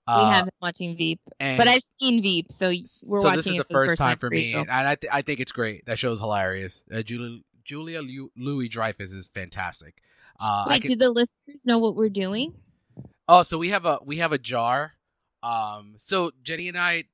[SPEAKER 3] we
[SPEAKER 1] Uh,
[SPEAKER 3] haven't watching veep but i've seen veep so we're
[SPEAKER 1] so
[SPEAKER 3] watching
[SPEAKER 1] this is the
[SPEAKER 3] for
[SPEAKER 1] first time for me, and I, th- I think it's great. That show's hilarious. Uh, Julia Julia Louis Dreyfus is fantastic. Uh,
[SPEAKER 3] wait
[SPEAKER 1] can-
[SPEAKER 3] do the listeners know what we're doing
[SPEAKER 1] oh, so we have a we have a jar. Um, so Jenny and I,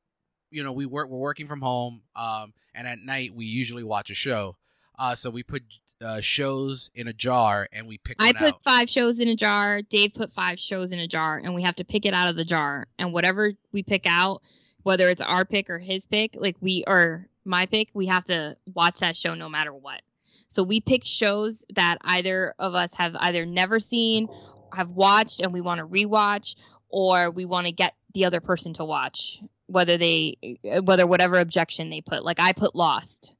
[SPEAKER 1] you know, we work we're working from home. Um, and at night we usually watch a show. Uh, so we put uh, shows in a jar and we pick
[SPEAKER 3] I put
[SPEAKER 1] out.
[SPEAKER 3] five shows in a jar. Dave put five shows in a jar, and we have to pick it out of the jar. And whatever we pick out, whether it's our pick or his pick, like we or my pick, we have to watch that show no matter what. So we pick shows that either of us have either never seen, have watched, and we want to rewatch, or we want to get the other person to watch, whether they, whether whatever objection they put. Like I put Lost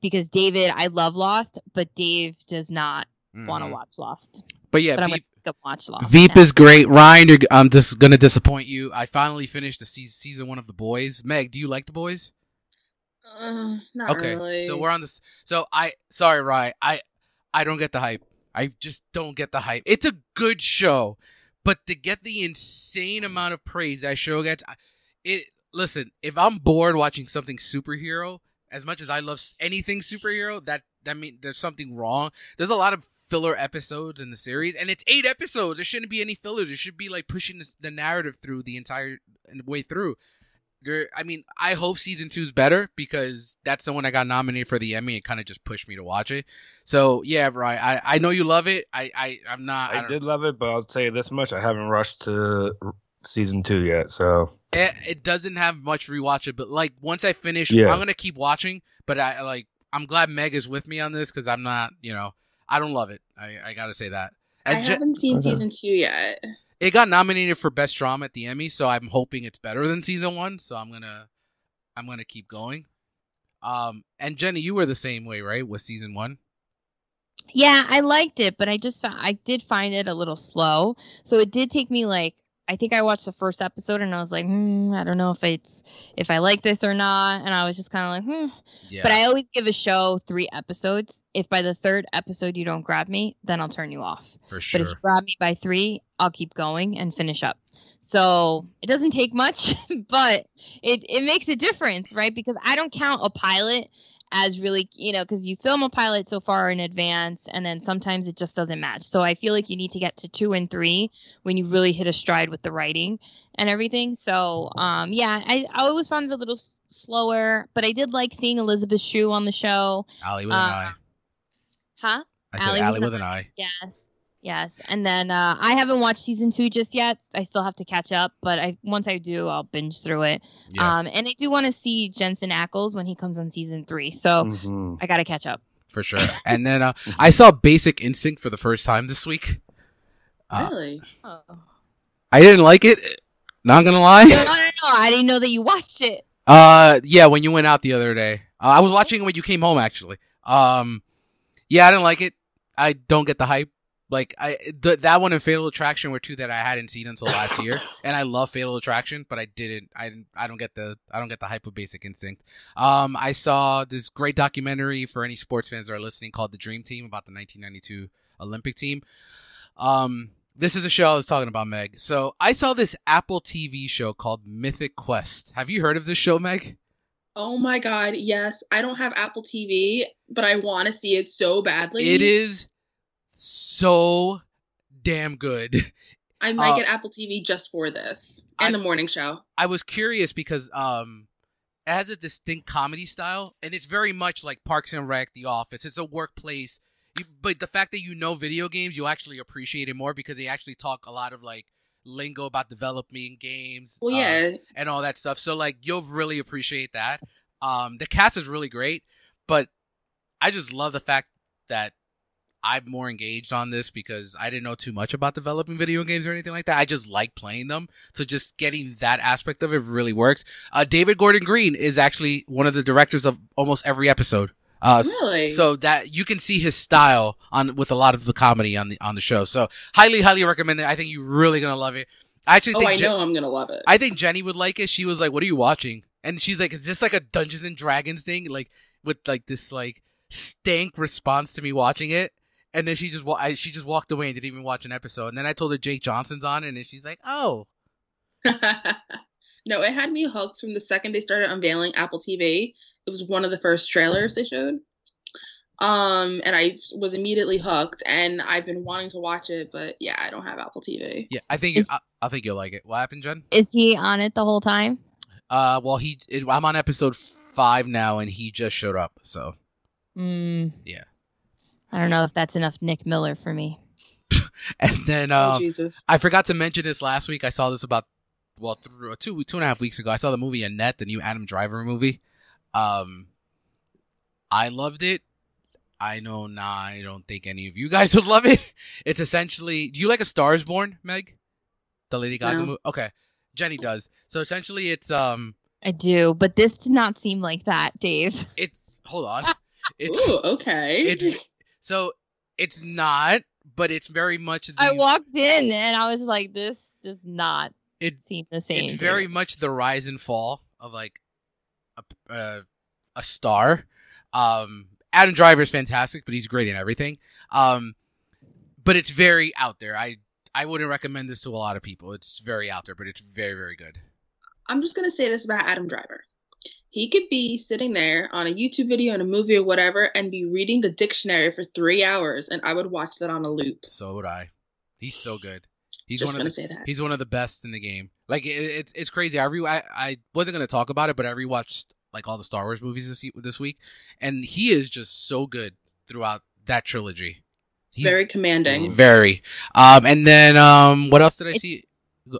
[SPEAKER 3] because David, I love Lost, but Dave does not want to watch Lost.
[SPEAKER 1] But yeah,
[SPEAKER 3] but I'm
[SPEAKER 1] Veep,
[SPEAKER 3] gonna watch Lost.
[SPEAKER 1] Veep
[SPEAKER 3] now.
[SPEAKER 1] is great. Ryan, you're, I'm just gonna disappoint you. I finally finished the season, season one of The Boys. Meg, do you like The Boys?
[SPEAKER 4] Uh, not
[SPEAKER 1] Okay,
[SPEAKER 4] really.
[SPEAKER 1] so we're on this. So I, sorry, Ryan, I, I don't get the hype. I just don't get the hype. It's a good show, but to get the insane amount of praise that show gets, it. Listen, if I'm bored watching something superhero, as much as I love anything superhero, that that mean there's something wrong. There's a lot of filler episodes in the series, and it's eight episodes. There shouldn't be any fillers. It should be like pushing the narrative through the entire way through. there. I mean, I hope season two's better because that's the one I got nominated for the Emmy. It kind of just pushed me to watch it. So yeah, right. I I know you love it. I I I'm not. I,
[SPEAKER 2] I did love it, but I'll tell you this much: I haven't rushed to season two yet. So
[SPEAKER 1] it, it doesn't have much rewatch it, but like once I finish,
[SPEAKER 2] Yeah.
[SPEAKER 1] I'm gonna keep watching. But I like I'm glad Meg is with me on this because I'm not. You know, I don't love it. I I gotta say that.
[SPEAKER 4] I
[SPEAKER 1] And Je-
[SPEAKER 4] haven't seen
[SPEAKER 2] Okay.
[SPEAKER 4] season two yet.
[SPEAKER 1] it got nominated for best drama at the Emmy, so I'm hoping it's better than season one. So I'm gonna, I'm gonna keep going. Um, and Jenny, you were the same way, right, with season one?
[SPEAKER 3] Yeah, I liked it, but I just found, I did find it a little slow. So it did take me like I think I watched the first episode and I was like, hmm, I don't know if it's if I like this or not, and I was just kind of like, hmm.
[SPEAKER 1] Yeah.
[SPEAKER 3] But I always give a show three episodes. If by the third episode you don't grab me, then I'll turn you off.
[SPEAKER 1] for sure.
[SPEAKER 3] But if you grab me by three, I'll keep going and finish up. So it doesn't take much, but it, it makes a difference, right? Because I don't count a pilot as really, you know, because you film a pilot so far in advance and then sometimes it just doesn't match. So I feel like you need to get to two and three when you really hit a stride with the writing and everything. So um, yeah, I, I always found it a little s- slower, but I did like seeing Elisabeth Shue on the show.
[SPEAKER 1] Allie with an
[SPEAKER 3] uh,
[SPEAKER 1] eye.
[SPEAKER 3] Huh?
[SPEAKER 1] I said
[SPEAKER 3] with
[SPEAKER 1] with an eye.
[SPEAKER 3] Yes. Yes. And then uh, I haven't watched season two just yet. I still have to catch up, but I once I do, I'll binge through it.
[SPEAKER 1] Yeah,
[SPEAKER 3] Um, and I do want to see Jensen Ackles when he comes on season three. So
[SPEAKER 2] mhm.
[SPEAKER 3] I got to catch up.
[SPEAKER 1] for sure. And then uh, I saw Basic Instinct for the first time this week. Uh,
[SPEAKER 4] really?
[SPEAKER 3] Oh.
[SPEAKER 1] I didn't like it. Not gonna lie.
[SPEAKER 3] No, no, no. I didn't know that you watched it.
[SPEAKER 1] Uh, yeah, when you went out the other day, uh, I was watching when you came home. Actually, um, yeah, I didn't like it. I don't get the hype. Like I, th- that one and Fatal Attraction were two that I hadn't seen until last year, and I love Fatal Attraction, but I didn't. I didn't. I don't get the. I don't get the hype of Basic Instinct. Um, I saw this great documentary for any sports fans that are listening called The Dream Team about the 1992 Olympic team. Um, this is a show I was talking about, Meg. So I saw this Apple TV show called Mythic Quest. Have you heard of this show, Meg?
[SPEAKER 4] Oh my god, yes. I don't have Apple TV, but I want to see it so badly.
[SPEAKER 1] It is so damn good.
[SPEAKER 4] I might
[SPEAKER 1] uh,
[SPEAKER 4] get Apple TV just for this and
[SPEAKER 1] I-
[SPEAKER 4] the morning show.
[SPEAKER 1] I was curious because um it has a distinct comedy style and it's very much like Parks and Rec, The Office. It's a workplace. You, but the fact that you know video games, you actually appreciate it more because they actually talk a lot of like lingo about developing games.
[SPEAKER 4] Well,
[SPEAKER 1] uh,
[SPEAKER 4] yeah.
[SPEAKER 1] and all that stuff. So like you'll really appreciate that. Um the cast is really great, but I just love the fact that I'm more engaged on this because I didn't know too much about developing video games or anything like that. I just like playing them. So just getting that aspect of it really works. Uh David Gordon Green is actually one of the directors of almost every episode. Uh
[SPEAKER 4] Really?
[SPEAKER 1] so that you can see his style on with a lot of the comedy on the on the show. So highly highly recommend it. I think you're really going to love it. I actually
[SPEAKER 4] oh,
[SPEAKER 1] think
[SPEAKER 4] I
[SPEAKER 1] Je-
[SPEAKER 4] know I'm gonna love it.
[SPEAKER 1] I think Jenny would like it. She was like, "What are you watching?" And she's like, "Is this like a Dungeons and Dragons thing?" Like with like this like stank response to me watching it. And then she just wa- I, she just walked away and didn't even watch an episode. And then I told her Jake Johnson's on it, and then she's like, "Oh,
[SPEAKER 4] no, it had me hooked from the second they started unveiling Apple TV. It was one of the first trailers they showed. Um, and I was immediately hooked, and I've been wanting to watch it, but yeah, I don't have Apple TV.
[SPEAKER 1] yeah." I think
[SPEAKER 3] Is-
[SPEAKER 1] I, I think you'll like it. What happened, Jen?
[SPEAKER 3] Is he on it the whole time?
[SPEAKER 1] Uh, well, he it, I'm on episode five now, and he just showed up. So
[SPEAKER 3] Mm,
[SPEAKER 1] Yeah.
[SPEAKER 3] I don't know if that's enough Nick Miller for me.
[SPEAKER 1] and then
[SPEAKER 4] oh
[SPEAKER 1] um,
[SPEAKER 4] Jesus!
[SPEAKER 1] I forgot to mention this last week. I saw this about well th- two two and a half weeks ago. I saw the movie Annette, the new Adam Driver movie. Um, I loved it. I know nah, I don't think any of you guys would love it. It's essentially. Do you like a Stars Born, Meg? The Lady Gaga
[SPEAKER 4] No.
[SPEAKER 1] movie. Okay, Jenny does. So essentially, it's um,
[SPEAKER 3] I do, but this did not seem like that, Dave.
[SPEAKER 1] it. Hold on. It's
[SPEAKER 4] Ooh, okay.
[SPEAKER 1] it. So it's not, but it's very much. The,
[SPEAKER 3] I walked in and I was like, this does not
[SPEAKER 1] It
[SPEAKER 3] seem the same.
[SPEAKER 1] it's very
[SPEAKER 3] me.
[SPEAKER 1] much the rise and fall of like a uh, a star. Um, Adam Driver is fantastic, but he's great in everything. Um, but it's very out there. I I wouldn't recommend this to a lot of people. It's very out there, but it's very very good.
[SPEAKER 4] I'm just gonna say this about Adam Driver. He could be sitting there on a YouTube video and a movie or whatever, and be reading the dictionary for three hours, and I would watch that on a loop.
[SPEAKER 1] So would I. He's so good. He's
[SPEAKER 4] just
[SPEAKER 1] one of the
[SPEAKER 4] say that.
[SPEAKER 1] he's one of the best in the game. Like it, it's it's crazy. I re I, I wasn't gonna talk about it, but I rewatched like all the Star Wars movies this this week, and he is just so good throughout that trilogy. He's
[SPEAKER 4] Very commanding.
[SPEAKER 1] very. Um, and then um, what else did I
[SPEAKER 3] It's-
[SPEAKER 1] see?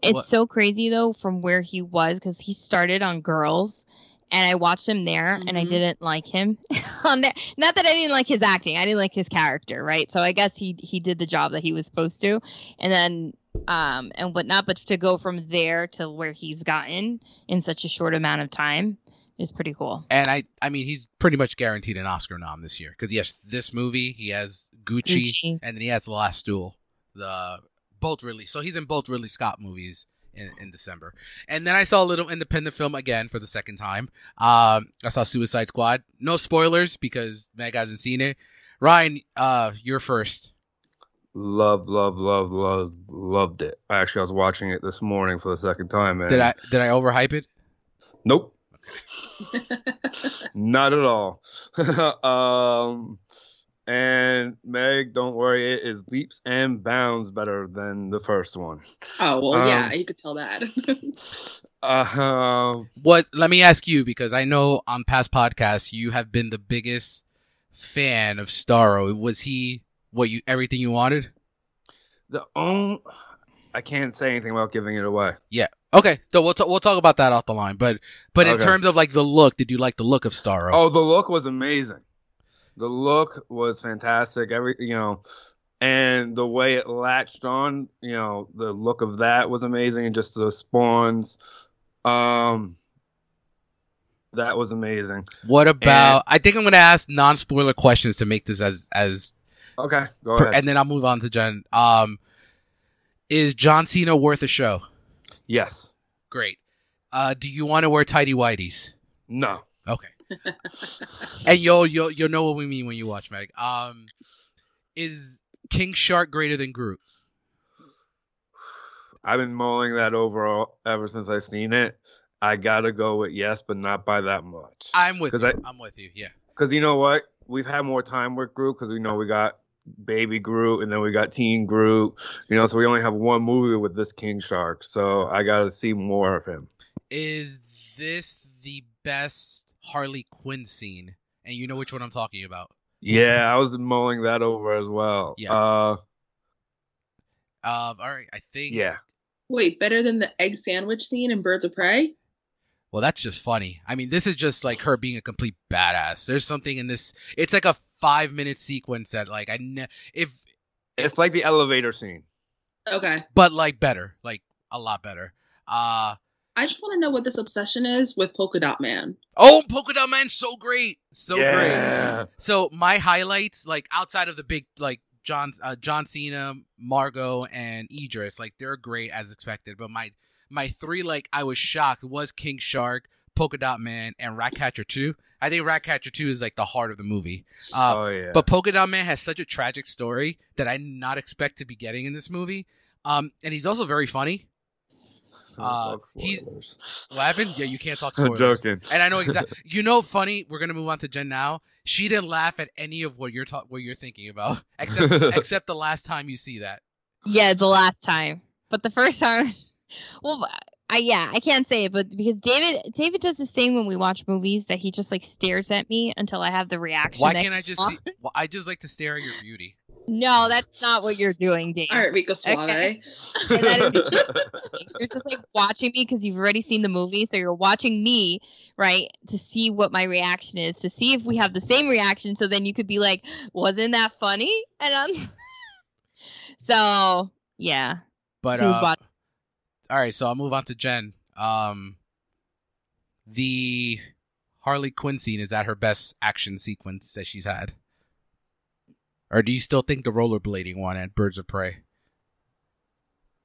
[SPEAKER 3] It's
[SPEAKER 1] What-
[SPEAKER 3] so crazy though from where he was because he started on Girls, and I watched him there, and I
[SPEAKER 4] Mhm.
[SPEAKER 3] didn't like him on there. Not that I didn't like his acting, I didn't like his character, right? So I guess he he did the job that he was supposed to, and then um and whatnot. But to go from there to where he's gotten in such a short amount of time is pretty cool.
[SPEAKER 1] and I I mean he's pretty much guaranteed an Oscar nom this year because yes, this movie he has Gucci,
[SPEAKER 3] Gucci.
[SPEAKER 1] and then he has The Last Duel, the both really So he's in both Ridley Scott movies in, in December. And then I saw a little independent film again for the second time. Um, I saw Suicide Squad. No spoilers because Meg hasn't seen it. Ryan, uh, you're first.
[SPEAKER 2] Love, love, love, love, loved it. Actually, I was watching it this morning for the second time, and
[SPEAKER 1] Did I did I overhype it?
[SPEAKER 2] Nope, not at all. um, and Meg, don't worry, it is leaps and bounds better than the first one.
[SPEAKER 4] oh well, yeah,
[SPEAKER 2] Um,
[SPEAKER 4] you could tell that.
[SPEAKER 2] Uh,
[SPEAKER 1] What? Let me ask you because I know on past podcasts you have been the biggest fan of Starro. Was he what you everything you wanted?
[SPEAKER 2] the own, I can't say anything about giving it away. Yeah.
[SPEAKER 1] Okay, so we'll t- we'll talk about that off the line. But but in
[SPEAKER 2] Okay.
[SPEAKER 1] terms of like the look, did you like the look of Starro?
[SPEAKER 2] Oh, the look was amazing. The look was fantastic. Every you know, and the way it latched on, you know, the look of that was amazing, and just the spawns, um, that was amazing.
[SPEAKER 1] What about? I think I'm gonna ask non spoiler questions to make this as as,
[SPEAKER 2] Okay, go
[SPEAKER 1] per-
[SPEAKER 2] ahead.
[SPEAKER 1] and then I'll move on to Jen. Um, is John Cena worth a show?
[SPEAKER 2] yes.
[SPEAKER 1] Great. Uh, do you want to wear tidy whities?
[SPEAKER 2] No.
[SPEAKER 1] Okay. and you'll you'll you'll know what we mean when you watch Meg. Um, is King Shark greater than Groot?
[SPEAKER 2] I've been mulling that over all, ever since I seen it. I gotta go with yes, but not by that much.
[SPEAKER 1] I'm with you.
[SPEAKER 2] I-
[SPEAKER 1] I'm with you. Yeah.
[SPEAKER 2] Because you know what? We've had more time with Groot because we know we got baby Groot and then we got teen Groot. You know, so we only have one movie with this King Shark. So I got to see more of him.
[SPEAKER 1] Is this the best Harley Quinn scene? And you know which one I'm talking about.
[SPEAKER 2] Yeah, I was mulling that over as well.
[SPEAKER 1] Yeah.
[SPEAKER 2] Uh,
[SPEAKER 1] Um, all right. I think.
[SPEAKER 2] yeah.
[SPEAKER 4] Wait, better than the egg sandwich scene in Birds of Prey?
[SPEAKER 1] Well, that's just funny. I mean, this is just like her being a complete badass. There's something in this. It's like a five minute sequence that, like, I ne- if,
[SPEAKER 2] It's like the elevator scene.
[SPEAKER 4] Okay.
[SPEAKER 1] but like better, like a lot better. Uh
[SPEAKER 4] I just want to know what this obsession is with Polka Dot Man.
[SPEAKER 1] oh, Polka Dot Man, so great, so great. So my highlights, like outside of the big, like John, uh, John Cena, Margot, and Idris, like they're great as expected. But my my three, like I was shocked, was King Shark, Polka Dot Man, and Ratcatcher Two. I think Ratcatcher Two is like the heart of the movie. Uh,
[SPEAKER 2] oh, yeah.
[SPEAKER 1] But Polka Dot Man has such a tragic story that I did not expect to be getting in this movie. Um, and he's also very funny. Uh,
[SPEAKER 2] Fuck
[SPEAKER 1] he's-
[SPEAKER 2] spoilers.
[SPEAKER 1] What happened? Yeah, you can't talk
[SPEAKER 2] I'm
[SPEAKER 1] spoilers.
[SPEAKER 2] joking.
[SPEAKER 1] And I know exactly. You know, funny. We're gonna move on to Jen now. She didn't laugh at any of what you're ta- what you're thinking about, except except the last time you see that.
[SPEAKER 3] Yeah, the last time, but the first time, well, I yeah, I can't say it, but because David David does this thing when we watch movies that he just like stares at me until I have the reaction.
[SPEAKER 1] Why can't I just see? Well, I just like to stare at your beauty.
[SPEAKER 3] No, that's not what you're doing, Dave.
[SPEAKER 4] All right, Rico Suave.
[SPEAKER 3] Okay. And You're just like watching me because you've already seen the movie, so you're watching me, right, to see what my reaction is, to see if we have the same reaction. So then you could be like, "Wasn't that funny?" And I'm so yeah.
[SPEAKER 1] But uh,
[SPEAKER 3] watch-
[SPEAKER 1] all right, so I'll move on to Jen. Um, the Harley Quinn scene is that her best action sequence that she's had, or do you still think the rollerblading one at Birds of Prey?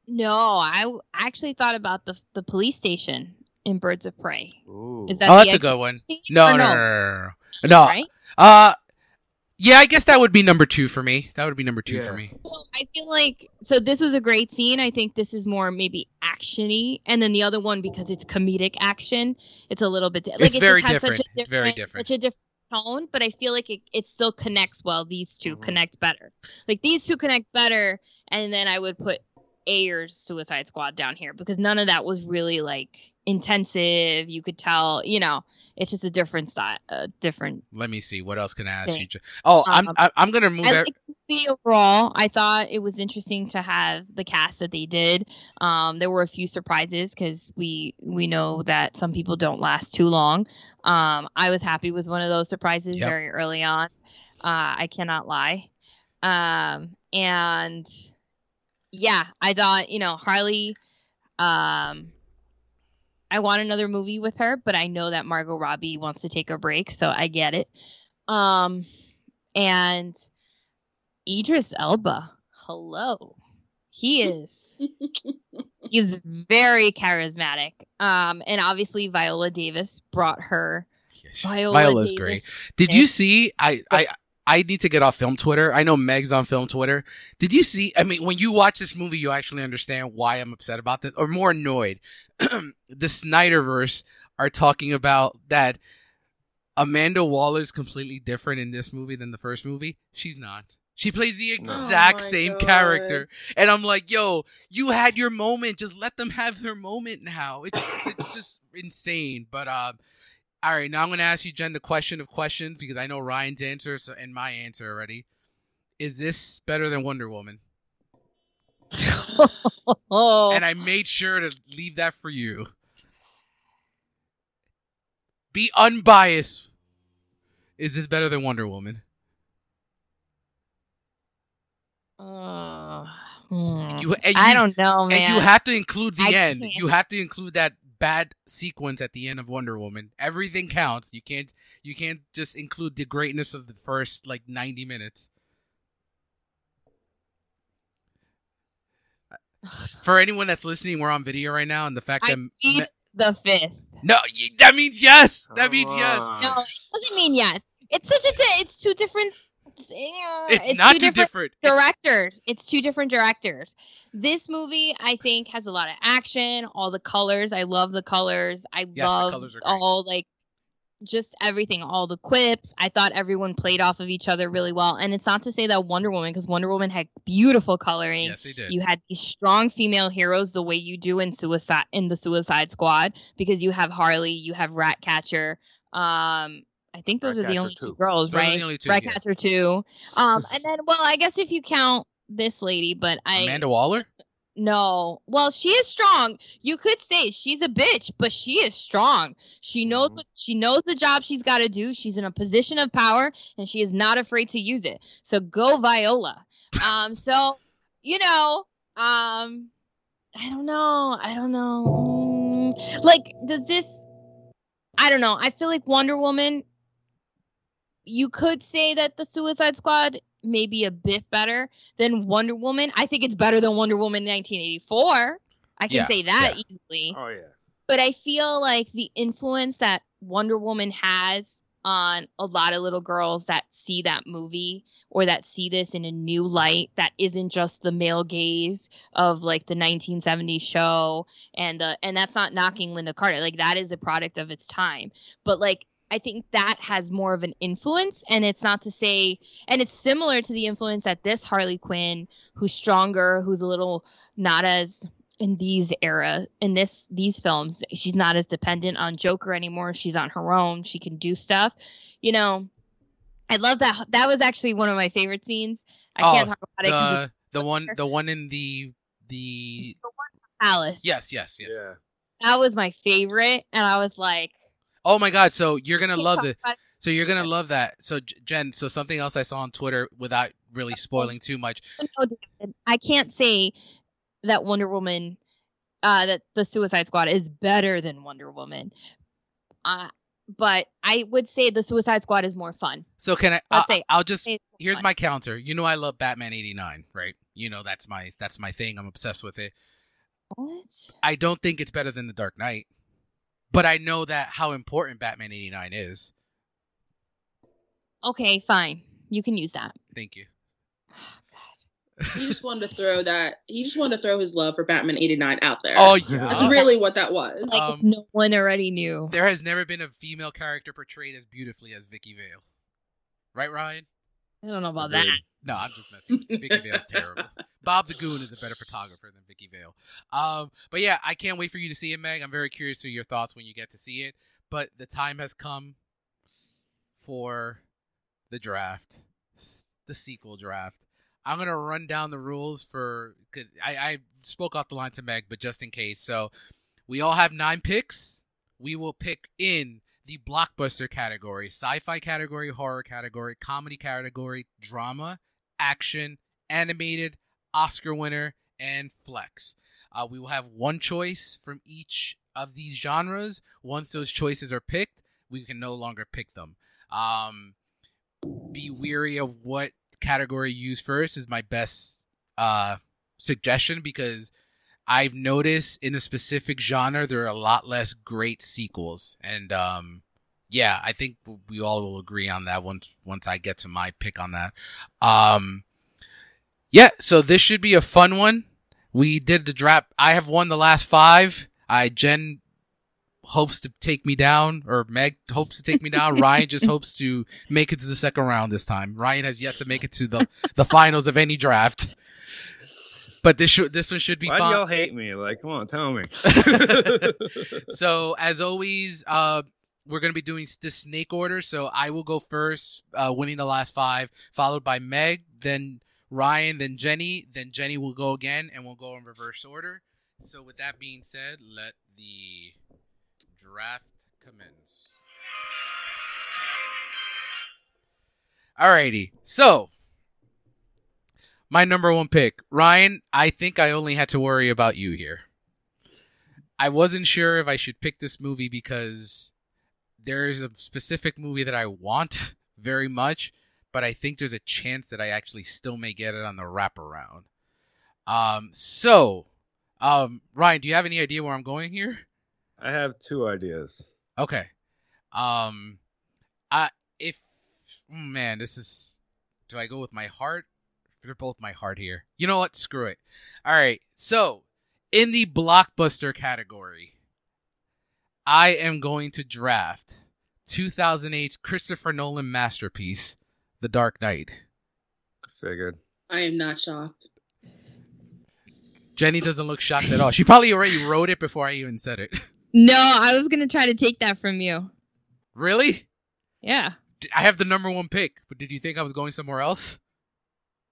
[SPEAKER 3] No, I actually thought about the the police station in Birds of Prey.
[SPEAKER 2] Ooh.
[SPEAKER 3] Is that
[SPEAKER 1] oh, that's a good one. No, no, no, no, no, no, no.
[SPEAKER 3] Right?
[SPEAKER 1] Uh, yeah, I guess that would be number two for me. That would be number two
[SPEAKER 2] Yeah.
[SPEAKER 1] for me.
[SPEAKER 3] Well, I feel like so this was a great scene. I think this is more maybe actiony, and then the other one because it's comedic action, it's a little bit di- like
[SPEAKER 1] It's
[SPEAKER 3] it
[SPEAKER 1] very
[SPEAKER 3] just has
[SPEAKER 1] different.
[SPEAKER 3] Such a
[SPEAKER 1] It's very different.
[SPEAKER 3] Such a different tone, but I feel like it, it still connects well. These 2
[SPEAKER 2] Mhm.
[SPEAKER 3] connect better. Like these two connect better, and then I would put Ayer's Suicide Squad down here because none of that was really like intensive. You could tell, you know, it's just a different style, a different.
[SPEAKER 1] Let me see. What else can I ask
[SPEAKER 3] Thing.
[SPEAKER 1] you? Oh, I'm
[SPEAKER 3] Um,
[SPEAKER 1] I- I'm gonna move.
[SPEAKER 3] I liked the overall. I thought it was interesting to have the cast that they did. Um, there were a few surprises because we we know that some people don't last too long. Um, I was happy with one of those surprises
[SPEAKER 1] Yep.
[SPEAKER 3] very early on. Uh, I cannot lie. Um, and yeah, I thought you know Harley. Um, I want another movie with her, but I know that Margot Robbie wants to take a break, so I get it. Um, and Idris Elba, hello, he is he's very charismatic. Um, and obviously Viola Davis brought her. Viola
[SPEAKER 1] Viola's
[SPEAKER 3] Davis
[SPEAKER 1] great. Did you see? I. I I need to get off film Twitter. I know Meg's on film Twitter. Did you see? I mean, when you watch this movie, you actually understand why I'm upset about this, or more annoyed. the Snyderverse are talking about that Amanda Waller is completely different in this movie than the first movie. She's not. She plays the exact
[SPEAKER 4] Oh
[SPEAKER 1] same
[SPEAKER 4] God.
[SPEAKER 1] character, and I'm like, "Yo, you had your moment. Just let them have their moment now." It's it's just insane. But um, all right, now I'm going to ask you, Jen, the question of questions because I know Ryan's answer and my answer already. Is this better than Wonder Woman? And I made sure to leave that for you. Be unbiased. Is this better than Wonder Woman?
[SPEAKER 3] Uh, hmm.
[SPEAKER 1] You, and
[SPEAKER 3] I don't know, man.
[SPEAKER 1] And you have to include the
[SPEAKER 3] I
[SPEAKER 1] end.
[SPEAKER 3] can't.
[SPEAKER 1] You have to include that bad sequence at the end of Wonder Woman. Everything counts. You can't you can't just include the greatness of the first like 90 minutes. For anyone that's listening, we're on video right now, and the fact
[SPEAKER 3] I
[SPEAKER 1] that
[SPEAKER 3] plead the fifth.
[SPEAKER 1] no, that means yes. That means yes.
[SPEAKER 2] Ah.
[SPEAKER 3] No, it doesn't mean yes. It's such a. Di- it's two different. It's,
[SPEAKER 1] It's, not
[SPEAKER 3] two
[SPEAKER 1] too
[SPEAKER 3] different
[SPEAKER 1] different.
[SPEAKER 3] Directors. It's two different directors. This movie, I think, has a lot of action. All the colors, I love the colors. I
[SPEAKER 1] the
[SPEAKER 3] love
[SPEAKER 1] colors
[SPEAKER 3] all like just everything, all the quips. I thought everyone played off of each other really well. And it's not to say that Wonder Woman, because Wonder Woman had beautiful coloring.
[SPEAKER 1] yes, they did.
[SPEAKER 3] You had these strong female heroes the way you do in Suicide in the Suicide Squad because you have Harley, you have Ratcatcher. Um, I think those are the only two
[SPEAKER 2] two.
[SPEAKER 3] girls,
[SPEAKER 1] Those are the
[SPEAKER 3] right?
[SPEAKER 1] only two, yeah.
[SPEAKER 3] Two. Um, and then well, I guess if you count this lady, but I
[SPEAKER 1] Amanda Waller.
[SPEAKER 3] no. Well, she is strong. You could say she's a bitch, but she is strong. She knows
[SPEAKER 2] Mhm.
[SPEAKER 3] what she knows the job she's got to do. She's in a position of power and she is not afraid to use it. So go Viola. Um so, you know, um I don't know. I don't know. Like does this I don't know. I feel like Wonder Woman you could say that the Suicide Squad may be a bit better than Wonder Woman. I think it's better than Wonder Woman 1984. I can
[SPEAKER 1] Yeah,
[SPEAKER 3] say that
[SPEAKER 1] yeah.
[SPEAKER 3] easily.
[SPEAKER 2] Oh yeah.
[SPEAKER 3] But I feel like the influence that Wonder Woman has on a lot of little girls that see that movie or that see this in a new light that isn't just the male gaze of like the 1970s show and the and that's not knocking Lynda Carter like that is a product of its time but like I think that has more of an influence and it's not to say and it's similar to the influence that this Harley Quinn who's stronger who's a little not as in these era in this these films she's not as dependent on joker anymore she's on her own she can do stuff you know i love that that was actually one of my favorite scenes i
[SPEAKER 1] Oh,
[SPEAKER 3] can't talk about it 'cause it's
[SPEAKER 1] The the one the one in the the
[SPEAKER 3] Alice.
[SPEAKER 1] yes yes yes.
[SPEAKER 2] Yeah.
[SPEAKER 3] that was my favorite and i was like
[SPEAKER 1] Oh my god! So you're gonna love it. So you're gonna love that. So Jen, so something else I saw on Twitter without really spoiling too much.
[SPEAKER 3] No, David, i can't say that wonder woman uh that the suicide squad is better than wonder woman uh but i would say the suicide squad is more fun
[SPEAKER 1] So can I?
[SPEAKER 3] I'll say-
[SPEAKER 1] I'll just here's
[SPEAKER 3] fun.
[SPEAKER 1] my counter. You know I love Batman '89, right? You know that's my that's my thing. I'm obsessed with it.
[SPEAKER 3] what
[SPEAKER 1] I don't think it's better than The Dark Knight, but I know that how important Batman '89 is.
[SPEAKER 3] okay fine you can use that
[SPEAKER 1] Thank you.
[SPEAKER 4] He just wanted to throw that. He just wanted to throw his love for Batman '89 out there.
[SPEAKER 1] Oh yeah, that's
[SPEAKER 4] really what that was.
[SPEAKER 3] like
[SPEAKER 1] Um,
[SPEAKER 3] no one already knew
[SPEAKER 1] there has never been a female character portrayed as beautifully as Vicki Vale. Right, Ryan?
[SPEAKER 3] I don't know about that
[SPEAKER 1] No, I'm just messing. with you. Vicki Vale's terrible. Bob the Goon is a better photographer than Vicki Vicki Vale. Um, but yeah, I can't wait for you to see it, Meg. I'm very curious to your thoughts when you get to see it. But the time has come for the draft, the sequel draft. I'm gonna run down the rules for. I, I spoke off the line to Meg, but just in case. So we all have nine picks. We will pick in the blockbuster category, sci-fi category, horror category, comedy category, drama, action, animated, Oscar winner, and flex. Uh, we will have one choice from each of these genres. Once those choices are picked, we can no longer pick them. Um, be weary of what category you use first is my best uh, suggestion because I've noticed in a specific genre there are a lot less great sequels, and um, yeah, I think we all will agree on that once once I get to my pick on that. Um, yeah, so this should be a fun one. We did the draft. I have won the last five. I Jen hopes to take me down, or Meg hopes to take me down. Ryan just hopes to make it to the second round this time. Ryan has yet to make it to the the finals of any draft. But this should this one should be
[SPEAKER 2] Why
[SPEAKER 1] fun.
[SPEAKER 2] do y'all hate me? Like, come on, tell me.
[SPEAKER 1] so as always, uh, we're gonna be doing the snake order. So I will go first, uh, winning the last five, followed by Meg, then Ryan, then Jenny, then Jenny will go again, and we'll go in reverse order. So with that being said, let the draft commence. Alrighty, so my number one pick, Ryan. I think I only had to worry about you here. I wasn't sure if I should pick this movie because there's a specific movie that I want very much, but I think there's a chance that I actually still may get it on the wraparound. Um, so, um, Ryan, do you have any idea where I'm going here?
[SPEAKER 2] I have two ideas.
[SPEAKER 1] Okay. Um, I if oh, man, this is. Do I go with my heart? They're both my heart here. You know what? Screw it. All right. So, in the blockbuster category, I am going to draft 2008 Christopher Nolan masterpiece, The Dark Knight.
[SPEAKER 2] Figured.
[SPEAKER 4] I am not shocked.
[SPEAKER 1] Jenny doesn't look shocked at all. She probably already wrote it before I even said it.
[SPEAKER 3] No, I was gonna try to take that from you.
[SPEAKER 1] really?
[SPEAKER 3] Yeah.
[SPEAKER 1] I have the number one pick, but did you think I was going somewhere else?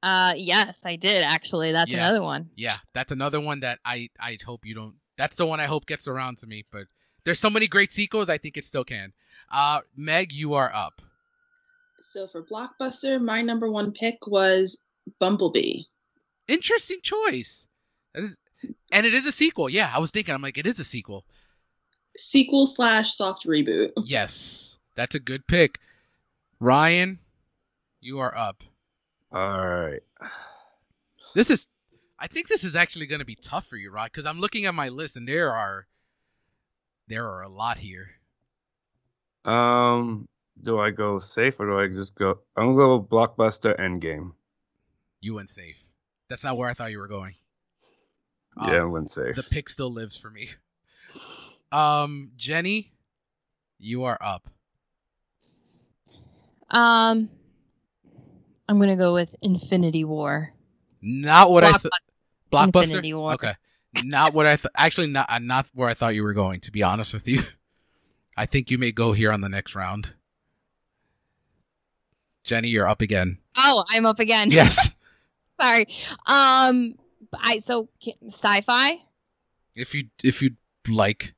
[SPEAKER 3] Uh, yes, I did actually. That's
[SPEAKER 1] Yeah.
[SPEAKER 3] another one.
[SPEAKER 1] Yeah, that's another one that I I hope you don't. That's the one I hope gets around to me. But there's so many great sequels. I think it still can. Uh, Meg, you are up.
[SPEAKER 4] So for Blockbuster, my number one pick was Bumblebee.
[SPEAKER 1] Interesting choice. That is, and it is a sequel. Yeah, I was thinking. I'm like, it is a sequel.
[SPEAKER 4] Sequel slash soft reboot.
[SPEAKER 1] Yes, that's a good pick. Ryan, you are up.
[SPEAKER 2] All right.
[SPEAKER 1] This is. I think this is actually going to be tough for you, Rod, because I'm looking at my list and there are. There are a lot here.
[SPEAKER 2] Um, do I go safe or do I just go? I'm gonna go blockbuster Endgame.
[SPEAKER 1] You went safe. That's not where I thought you were going.
[SPEAKER 2] yeah, I
[SPEAKER 1] Um,
[SPEAKER 2] went safe.
[SPEAKER 1] the pick still lives for me. Um, Jenny, you are up.
[SPEAKER 3] Um, I'm gonna go with Infinity War.
[SPEAKER 1] Not what I thought. Blockbuster.
[SPEAKER 3] Infinity War.
[SPEAKER 1] Okay. Not what I thought. Actually, not uh, not where I thought you were going. To be honest with you, I think you may go here on the next round. Jenny, you're up again.
[SPEAKER 3] Oh, I'm up again.
[SPEAKER 1] Yes.
[SPEAKER 3] Sorry. Um, I so sci-fi.
[SPEAKER 1] if you if you like.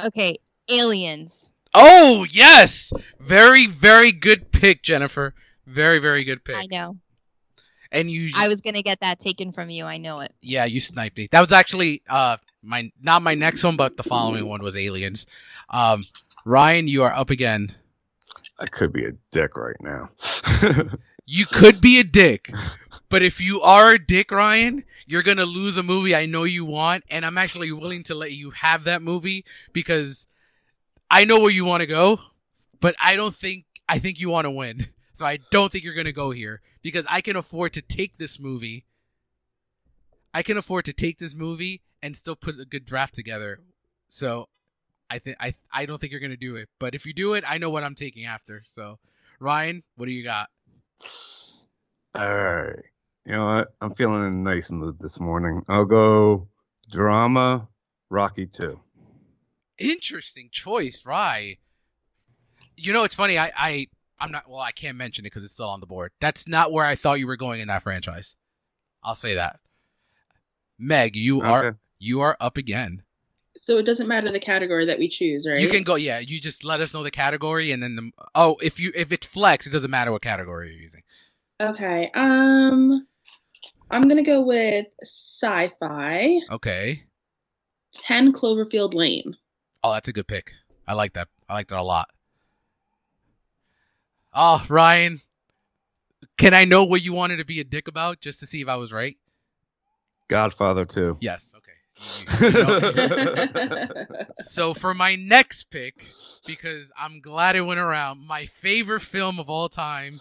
[SPEAKER 3] Okay, aliens.
[SPEAKER 1] Oh yes, very very good pick, Jennifer. Very very good pick.
[SPEAKER 3] I know.
[SPEAKER 1] And you,
[SPEAKER 3] I was gonna get that taken from you. I know it.
[SPEAKER 1] yeah, you sniped me. That was actually uh my not my next one, but the following one was aliens. Um, Ryan, you are up again.
[SPEAKER 2] I could be a dick right now.
[SPEAKER 1] You could be a dick, but if you are a dick, Ryan, you're gonna lose a movie I know you want, and I'm actually willing to let you have that movie because I know where you want to go, but I don't think I think you want to win. So I don't think you're gonna go here because I can afford to take this movie. I can afford to take this movie and still put a good draft together. So I think I I don't think you're gonna do it. But if you do it, I know what I'm taking after. So Ryan, what do you got?
[SPEAKER 2] All right. You know what? I'm feeling in a nice mood this morning. I'll go Drama, Rocky Two.
[SPEAKER 1] Interesting choice, right? You know, it's funny. I, I, I'm not. Well, I can't mention it because it's still on the board. That's not where I thought you were going in that franchise. I'll say that. Meg, you are you are up again.
[SPEAKER 4] So it doesn't matter the category that we choose, right?
[SPEAKER 1] You can go. Yeah, you just let us know the category, and then the. Oh, if you if it's flex, it doesn't matter what category you're using.
[SPEAKER 4] Okay. Um, I'm gonna go with sci-fi.
[SPEAKER 1] Okay.
[SPEAKER 4] Ten Cloverfield Lane.
[SPEAKER 1] Oh, that's a good pick. I like that. I like that a lot. Oh, Ryan, can I know what you wanted to be a dick about, just to see if I was right?
[SPEAKER 2] Godfather Two.
[SPEAKER 1] Yes. Okay. You- you know- so for my next pick, because I'm glad it went around, my favorite film of all time,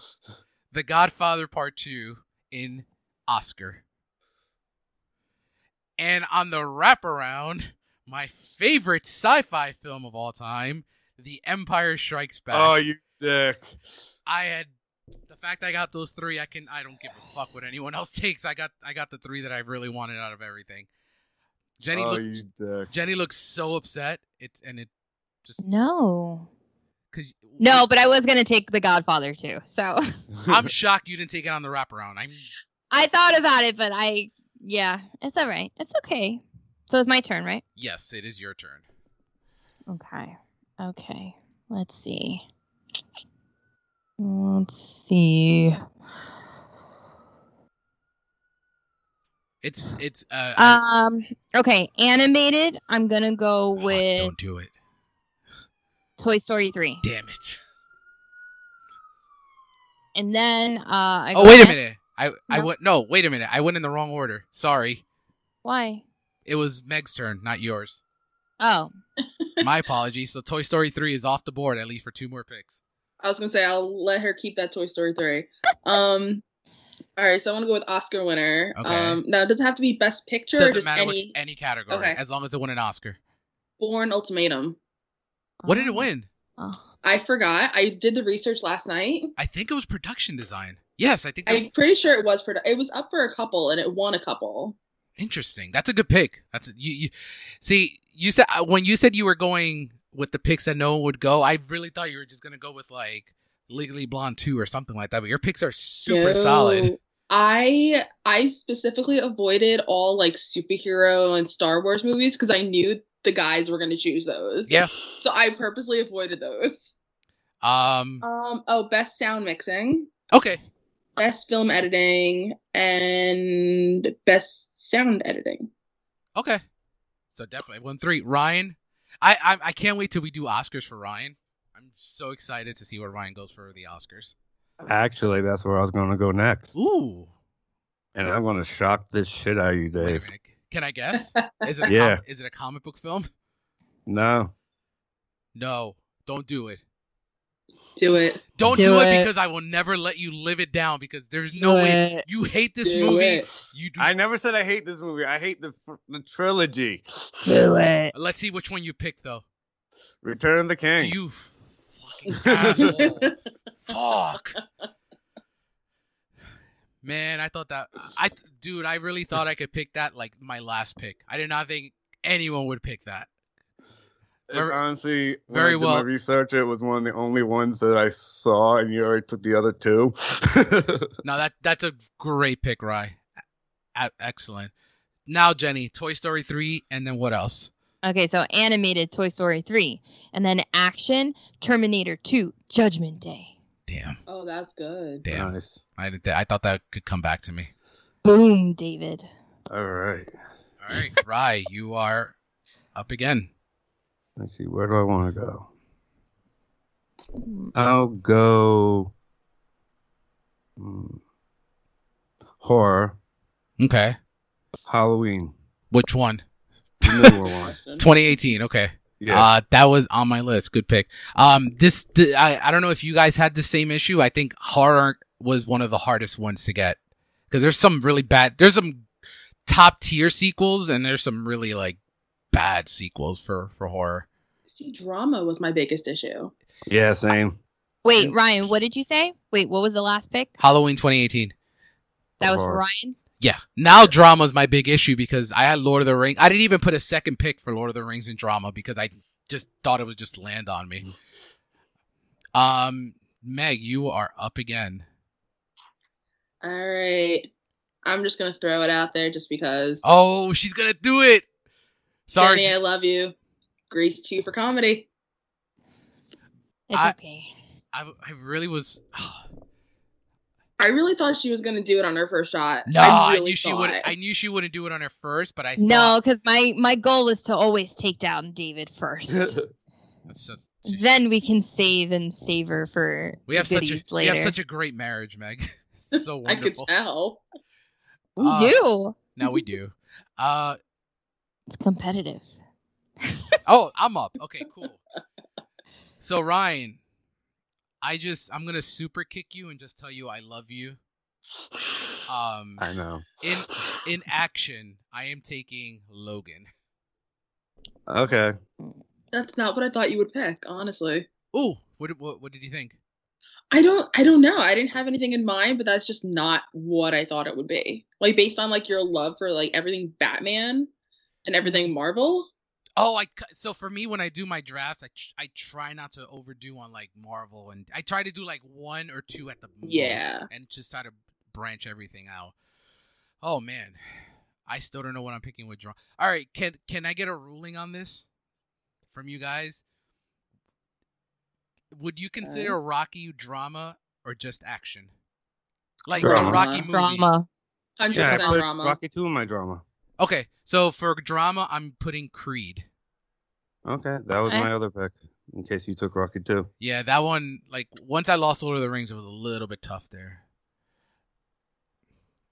[SPEAKER 1] The Godfather Part Two in Oscar. And on the wraparound, my favorite sci-fi film of all time, The Empire Strikes Back.
[SPEAKER 2] oh, you dick.
[SPEAKER 1] I had the fact I got those three. I can. I don't give a fuck what anyone else takes. I got. I got the three that I really wanted out of everything. Jenny
[SPEAKER 2] oh,
[SPEAKER 1] looks.
[SPEAKER 2] you dick.
[SPEAKER 1] Jenny looks so upset. It's and it just
[SPEAKER 3] No.
[SPEAKER 1] because
[SPEAKER 3] No, but I was gonna take The Godfather too. So
[SPEAKER 1] I'm shocked you didn't take it on the wraparound. I'm
[SPEAKER 3] I thought about it, but I yeah, it's all right. It's okay. So it's my turn, right?
[SPEAKER 1] yes, it is your turn.
[SPEAKER 3] Okay. Okay. Let's see. Let's see.
[SPEAKER 1] It's it's uh.
[SPEAKER 3] Um. Okay. Animated. I'm gonna go
[SPEAKER 1] oh,
[SPEAKER 3] with
[SPEAKER 1] don't do it.
[SPEAKER 3] Toy Story three,
[SPEAKER 1] Damn it.
[SPEAKER 3] and then uh. I
[SPEAKER 1] Oh wait a minute. I I went no. Wait a minute. I went in the wrong order. Sorry.
[SPEAKER 3] Why?
[SPEAKER 1] It was Meg's turn, not yours.
[SPEAKER 3] Oh.
[SPEAKER 1] My apologies. So Toy Story three is off the board at least for two more picks.
[SPEAKER 4] I was gonna say I'll let her keep that Toy Story three. Um, all right, so I want to go with Oscar winner.
[SPEAKER 1] Okay.
[SPEAKER 4] Um, now it doesn't have to be Best Picture
[SPEAKER 1] Doesn't
[SPEAKER 4] just
[SPEAKER 1] matter
[SPEAKER 4] any
[SPEAKER 1] what any category,
[SPEAKER 4] Okay.
[SPEAKER 1] as long as it won an Oscar.
[SPEAKER 4] Bourne Ultimatum?
[SPEAKER 1] What did it win?
[SPEAKER 3] Oh.
[SPEAKER 4] I forgot. I did the research last night.
[SPEAKER 1] I think it was production design. Yes, I think. That
[SPEAKER 4] I'm pretty sure it was. Produ- it was up for a couple, and it won a couple.
[SPEAKER 1] Interesting. That's a good pick. That's a, you. You see, you said uh, when you said you were going with the picks that no one would go. I really thought you were just gonna go with like Legally Blonde two or something like that. But your picks are super
[SPEAKER 4] No.
[SPEAKER 1] solid.
[SPEAKER 4] I I specifically avoided all like superhero and Star Wars movies because I knew the guys were going to choose those.
[SPEAKER 1] Yeah.
[SPEAKER 4] So I purposely avoided those.
[SPEAKER 1] Um.
[SPEAKER 4] Um. Oh, best sound mixing,
[SPEAKER 1] Okay.
[SPEAKER 4] best film editing, and best sound editing.
[SPEAKER 1] Okay. So definitely one three. Ryan, I, I I can't wait till we do Oscars for Ryan. I'm so excited to see where Ryan goes for the Oscars.
[SPEAKER 2] Actually, that's where I was going to go next.
[SPEAKER 1] Ooh.
[SPEAKER 2] And I'm going to shock this shit out of you,
[SPEAKER 1] Wait a
[SPEAKER 2] Dave.
[SPEAKER 1] minute. Can I guess? Is it a
[SPEAKER 2] Yeah.
[SPEAKER 1] com- is it a comic book film?
[SPEAKER 2] No.
[SPEAKER 1] No. Don't do it.
[SPEAKER 4] Do it.
[SPEAKER 1] Don't do,
[SPEAKER 3] Do
[SPEAKER 1] it.
[SPEAKER 3] it.
[SPEAKER 1] because I will never let you live it down because there's no way you hate this
[SPEAKER 4] Do
[SPEAKER 1] movie.
[SPEAKER 4] it.
[SPEAKER 1] You do.
[SPEAKER 2] I never said I hate this movie. I hate the the trilogy.
[SPEAKER 3] Do it.
[SPEAKER 1] Let's see which one you pick though.
[SPEAKER 2] Return of the King.
[SPEAKER 1] You fucking asshole. Fuck. Man, I thought that I dude, I really thought I could pick that like my last pick. I did not think anyone would pick that.
[SPEAKER 2] And
[SPEAKER 1] Very-
[SPEAKER 2] honestly, when
[SPEAKER 1] very
[SPEAKER 2] I did
[SPEAKER 1] well-
[SPEAKER 2] my research, it was one of the only ones that I saw, and you already took the other two.
[SPEAKER 1] No, that that's a great pick, Rye. A- excellent. Now, Jenny, Toy Story 3 and then what else?
[SPEAKER 3] Okay, so animated Toy Story 3. And then action Terminator 2 Judgment Day.
[SPEAKER 1] Damn.
[SPEAKER 4] Oh, that's good.
[SPEAKER 1] Damn.
[SPEAKER 2] nice.
[SPEAKER 1] I did I thought that could come back to me.
[SPEAKER 3] Boom, David.
[SPEAKER 2] All right.
[SPEAKER 1] All right, Rye, you are up again.
[SPEAKER 2] Let's see. Where do I want to go? I'll go hmm, horror,
[SPEAKER 1] Okay.
[SPEAKER 2] Halloween,
[SPEAKER 1] Which one?
[SPEAKER 2] the newer one.
[SPEAKER 1] 2018. Okay.
[SPEAKER 2] Yeah.
[SPEAKER 1] Uh, that was on my list. Good pick. Um, this, th- I, I don't know if you guys had the same issue. I think horror was one of the hardest ones to get because there's some really bad, there's some top tier sequels and there's some really like bad sequels for, for horror.
[SPEAKER 4] See, drama was my biggest issue.
[SPEAKER 2] yeah. Same.
[SPEAKER 3] Wait, Ryan, what did you say? Wait, what was the last pick?
[SPEAKER 1] Halloween 2018.
[SPEAKER 3] That was for Ryan?
[SPEAKER 1] Yeah. Now drama is my big issue because I had Lord of the Rings. I didn't even put a second pick for Lord of the Rings in drama because I just thought it would just land on me. Um, Meg, you are up again.
[SPEAKER 4] All right. I'm just gonna throw it out there just because.
[SPEAKER 1] Oh, she's gonna do it. Sorry.
[SPEAKER 4] Jenny, I love you. Grease two for comedy.
[SPEAKER 3] It's
[SPEAKER 1] I-
[SPEAKER 3] okay.
[SPEAKER 1] I, I really was.
[SPEAKER 4] I really thought she was gonna do it on her first shot.
[SPEAKER 1] No, I,
[SPEAKER 4] really
[SPEAKER 1] knew she would. I knew she wouldn't do it on her first, but I
[SPEAKER 3] No,
[SPEAKER 1] thought
[SPEAKER 3] because my my goal is to always take down David first.
[SPEAKER 1] That's so-
[SPEAKER 3] then we can save and savor for
[SPEAKER 1] we have such a
[SPEAKER 3] goodies
[SPEAKER 1] we have such a great marriage, Meg. so
[SPEAKER 4] I could tell.
[SPEAKER 3] we
[SPEAKER 1] uh,
[SPEAKER 3] do.
[SPEAKER 1] Now we do. Uh
[SPEAKER 3] It's competitive.
[SPEAKER 1] oh, I'm up. Okay, cool. So Ryan, I just I'm gonna super kick you and just tell you I love you. Um,
[SPEAKER 2] I know.
[SPEAKER 1] in in action, I am taking Logan.
[SPEAKER 2] Okay.
[SPEAKER 4] That's not what I thought you would pick, honestly.
[SPEAKER 1] Ooh, what did- what what did you think?
[SPEAKER 4] I don't I don't know. I didn't have anything in mind, but that's just not what I thought it would be. Like based on like your love for like everything Batman and everything Marvel.
[SPEAKER 1] Oh, I so for me when I do my drafts, I tr- I try not to overdo on like Marvel, and I try to do like one or two at the most,
[SPEAKER 4] Yeah.
[SPEAKER 1] and just try to branch everything out. Oh man, I still don't know what I'm picking with draw. All right, can can I get a ruling on this from you guys? Would you consider Rocky drama or just action? Like the Rocky movies.
[SPEAKER 3] Drama.
[SPEAKER 4] Hundred
[SPEAKER 2] Yeah, I
[SPEAKER 4] percent
[SPEAKER 2] put
[SPEAKER 4] drama.
[SPEAKER 2] Rocky two in my drama.
[SPEAKER 1] Okay, so for drama, I'm putting Creed.
[SPEAKER 2] Okay, that was
[SPEAKER 3] Okay.
[SPEAKER 2] my other pick. In case you took Rocky too.
[SPEAKER 1] Yeah, that one, like, once I lost Lord of the Rings, it was a little bit tough there.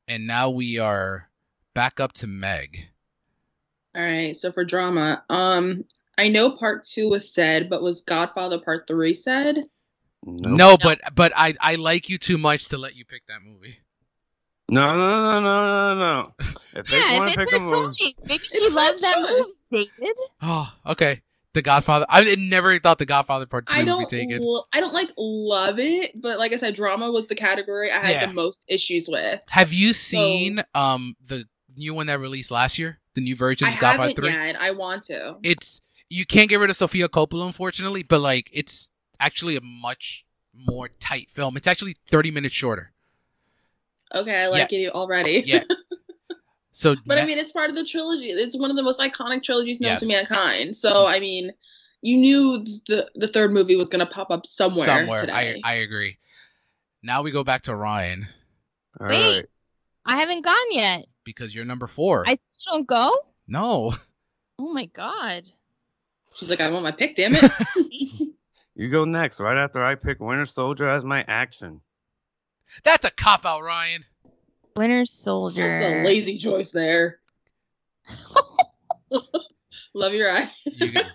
[SPEAKER 1] And now we are back up to Meg.
[SPEAKER 4] All right, so for drama, um I know part two was said, but was Godfather part three said?
[SPEAKER 2] Nope.
[SPEAKER 1] No, but but I I like you too much to let you pick that movie.
[SPEAKER 2] No, no, no, no, no, no. If they
[SPEAKER 3] Yeah,
[SPEAKER 2] want
[SPEAKER 3] if
[SPEAKER 2] to pick
[SPEAKER 3] her
[SPEAKER 2] a movie.
[SPEAKER 3] Maybe she
[SPEAKER 4] It's
[SPEAKER 3] loves that movie, David.
[SPEAKER 1] Oh, okay. The Godfather. I never thought the Godfather Part Three
[SPEAKER 4] I
[SPEAKER 1] would be
[SPEAKER 4] don't
[SPEAKER 1] taken.
[SPEAKER 4] lo- I don't like love it, but like I said, drama was the category I had
[SPEAKER 1] Yeah.
[SPEAKER 4] the most issues with.
[SPEAKER 1] Have you seen um the new one that released last year? The new version
[SPEAKER 4] I
[SPEAKER 1] of Godfather
[SPEAKER 4] haven't
[SPEAKER 1] Three.
[SPEAKER 4] yet. I want to.
[SPEAKER 1] It's you can't get rid of Sofia Coppola, unfortunately, but like it's actually a much more tight film. It's actually thirty minutes shorter.
[SPEAKER 4] Okay, I like it already.
[SPEAKER 1] Yeah. So,
[SPEAKER 4] But I mean, it's part of the trilogy. It's one of the most iconic trilogies known to mankind. So, I mean, you knew the the third movie was going to pop up somewhere,
[SPEAKER 1] somewhere.
[SPEAKER 4] today.
[SPEAKER 1] I I agree. Now we go back to Ryan
[SPEAKER 2] all
[SPEAKER 3] Wait.
[SPEAKER 2] right.
[SPEAKER 3] I haven't gone yet.
[SPEAKER 1] because you're number four.
[SPEAKER 3] I don't go.
[SPEAKER 1] no,
[SPEAKER 3] Oh my god.
[SPEAKER 4] She's like, I want my pick, damn it.
[SPEAKER 2] You go next, right after I pick Winter Soldier as my action.
[SPEAKER 1] That's a cop out, Ryan.
[SPEAKER 3] Winter Soldier.
[SPEAKER 4] That's a lazy choice there. Love your eye.
[SPEAKER 1] You get-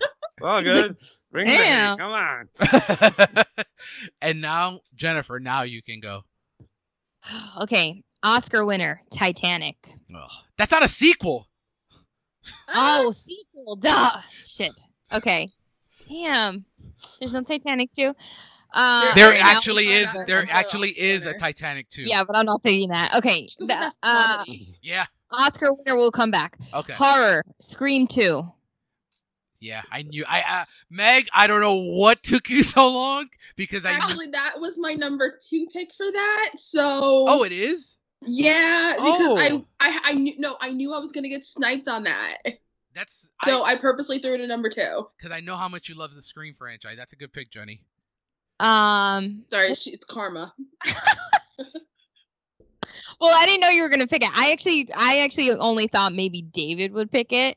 [SPEAKER 2] Well, good. Bring it
[SPEAKER 3] Damn.
[SPEAKER 2] in. Come on.
[SPEAKER 1] and now Jennifer, now you can go.
[SPEAKER 3] okay. Oscar winner, Titanic.
[SPEAKER 1] Ugh. That's not a sequel. Ah.
[SPEAKER 3] Oh, sequel. Duh. Shit. Okay. Damn. There's no Titanic too. Uh,
[SPEAKER 1] There actually is there actually is a. Titanic too.
[SPEAKER 3] yeah, but I'm not picking that. Okay. The- uh.
[SPEAKER 1] Yeah.
[SPEAKER 3] Oscar winner will come back.
[SPEAKER 1] Okay.
[SPEAKER 3] Horror. Scream 2.
[SPEAKER 1] Yeah, I knew. I uh, Meg, I don't know what took you so long because I. Knew,
[SPEAKER 4] Actually, that was my number two pick for that. So,
[SPEAKER 1] oh, it is.
[SPEAKER 4] yeah, because
[SPEAKER 1] Oh.
[SPEAKER 4] I, I, I knew, no, I knew I was gonna get sniped on that.
[SPEAKER 1] That's
[SPEAKER 4] So
[SPEAKER 1] I
[SPEAKER 4] I, purposely threw it at number two.
[SPEAKER 1] because I know how much you love the Scream franchise. That's a good pick, Jenny.
[SPEAKER 3] Um,
[SPEAKER 4] Sorry, it's karma.
[SPEAKER 3] well, I didn't know you were gonna pick it. I actually, I actually only thought maybe David would pick it,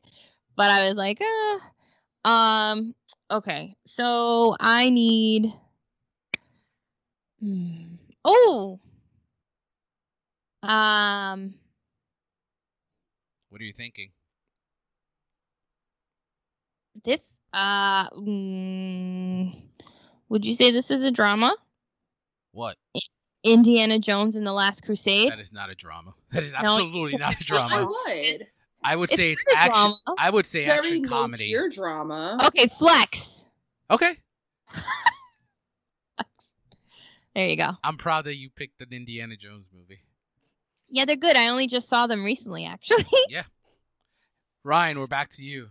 [SPEAKER 3] but I was like, uh, um, okay. So I need. Hmm. Oh. Um.
[SPEAKER 1] What are you thinking?
[SPEAKER 3] This. Uh. mm, would you say this is a drama?
[SPEAKER 1] What?
[SPEAKER 3] Indiana Jones and the Last Crusade.
[SPEAKER 1] That is not a drama. That is
[SPEAKER 3] No,
[SPEAKER 1] absolutely not a drama.
[SPEAKER 4] I would.
[SPEAKER 1] I would
[SPEAKER 3] It's
[SPEAKER 1] say it's
[SPEAKER 3] not
[SPEAKER 1] action.
[SPEAKER 3] drama.
[SPEAKER 1] I would say
[SPEAKER 4] Very
[SPEAKER 1] action comedy.
[SPEAKER 4] tier drama.
[SPEAKER 3] Okay, flex.
[SPEAKER 1] Okay,
[SPEAKER 3] There you go.
[SPEAKER 1] I'm proud that you picked an Indiana Jones movie.
[SPEAKER 3] Yeah, they're good. I only just saw them recently, actually. Yeah.
[SPEAKER 1] Ryan, we're back to you.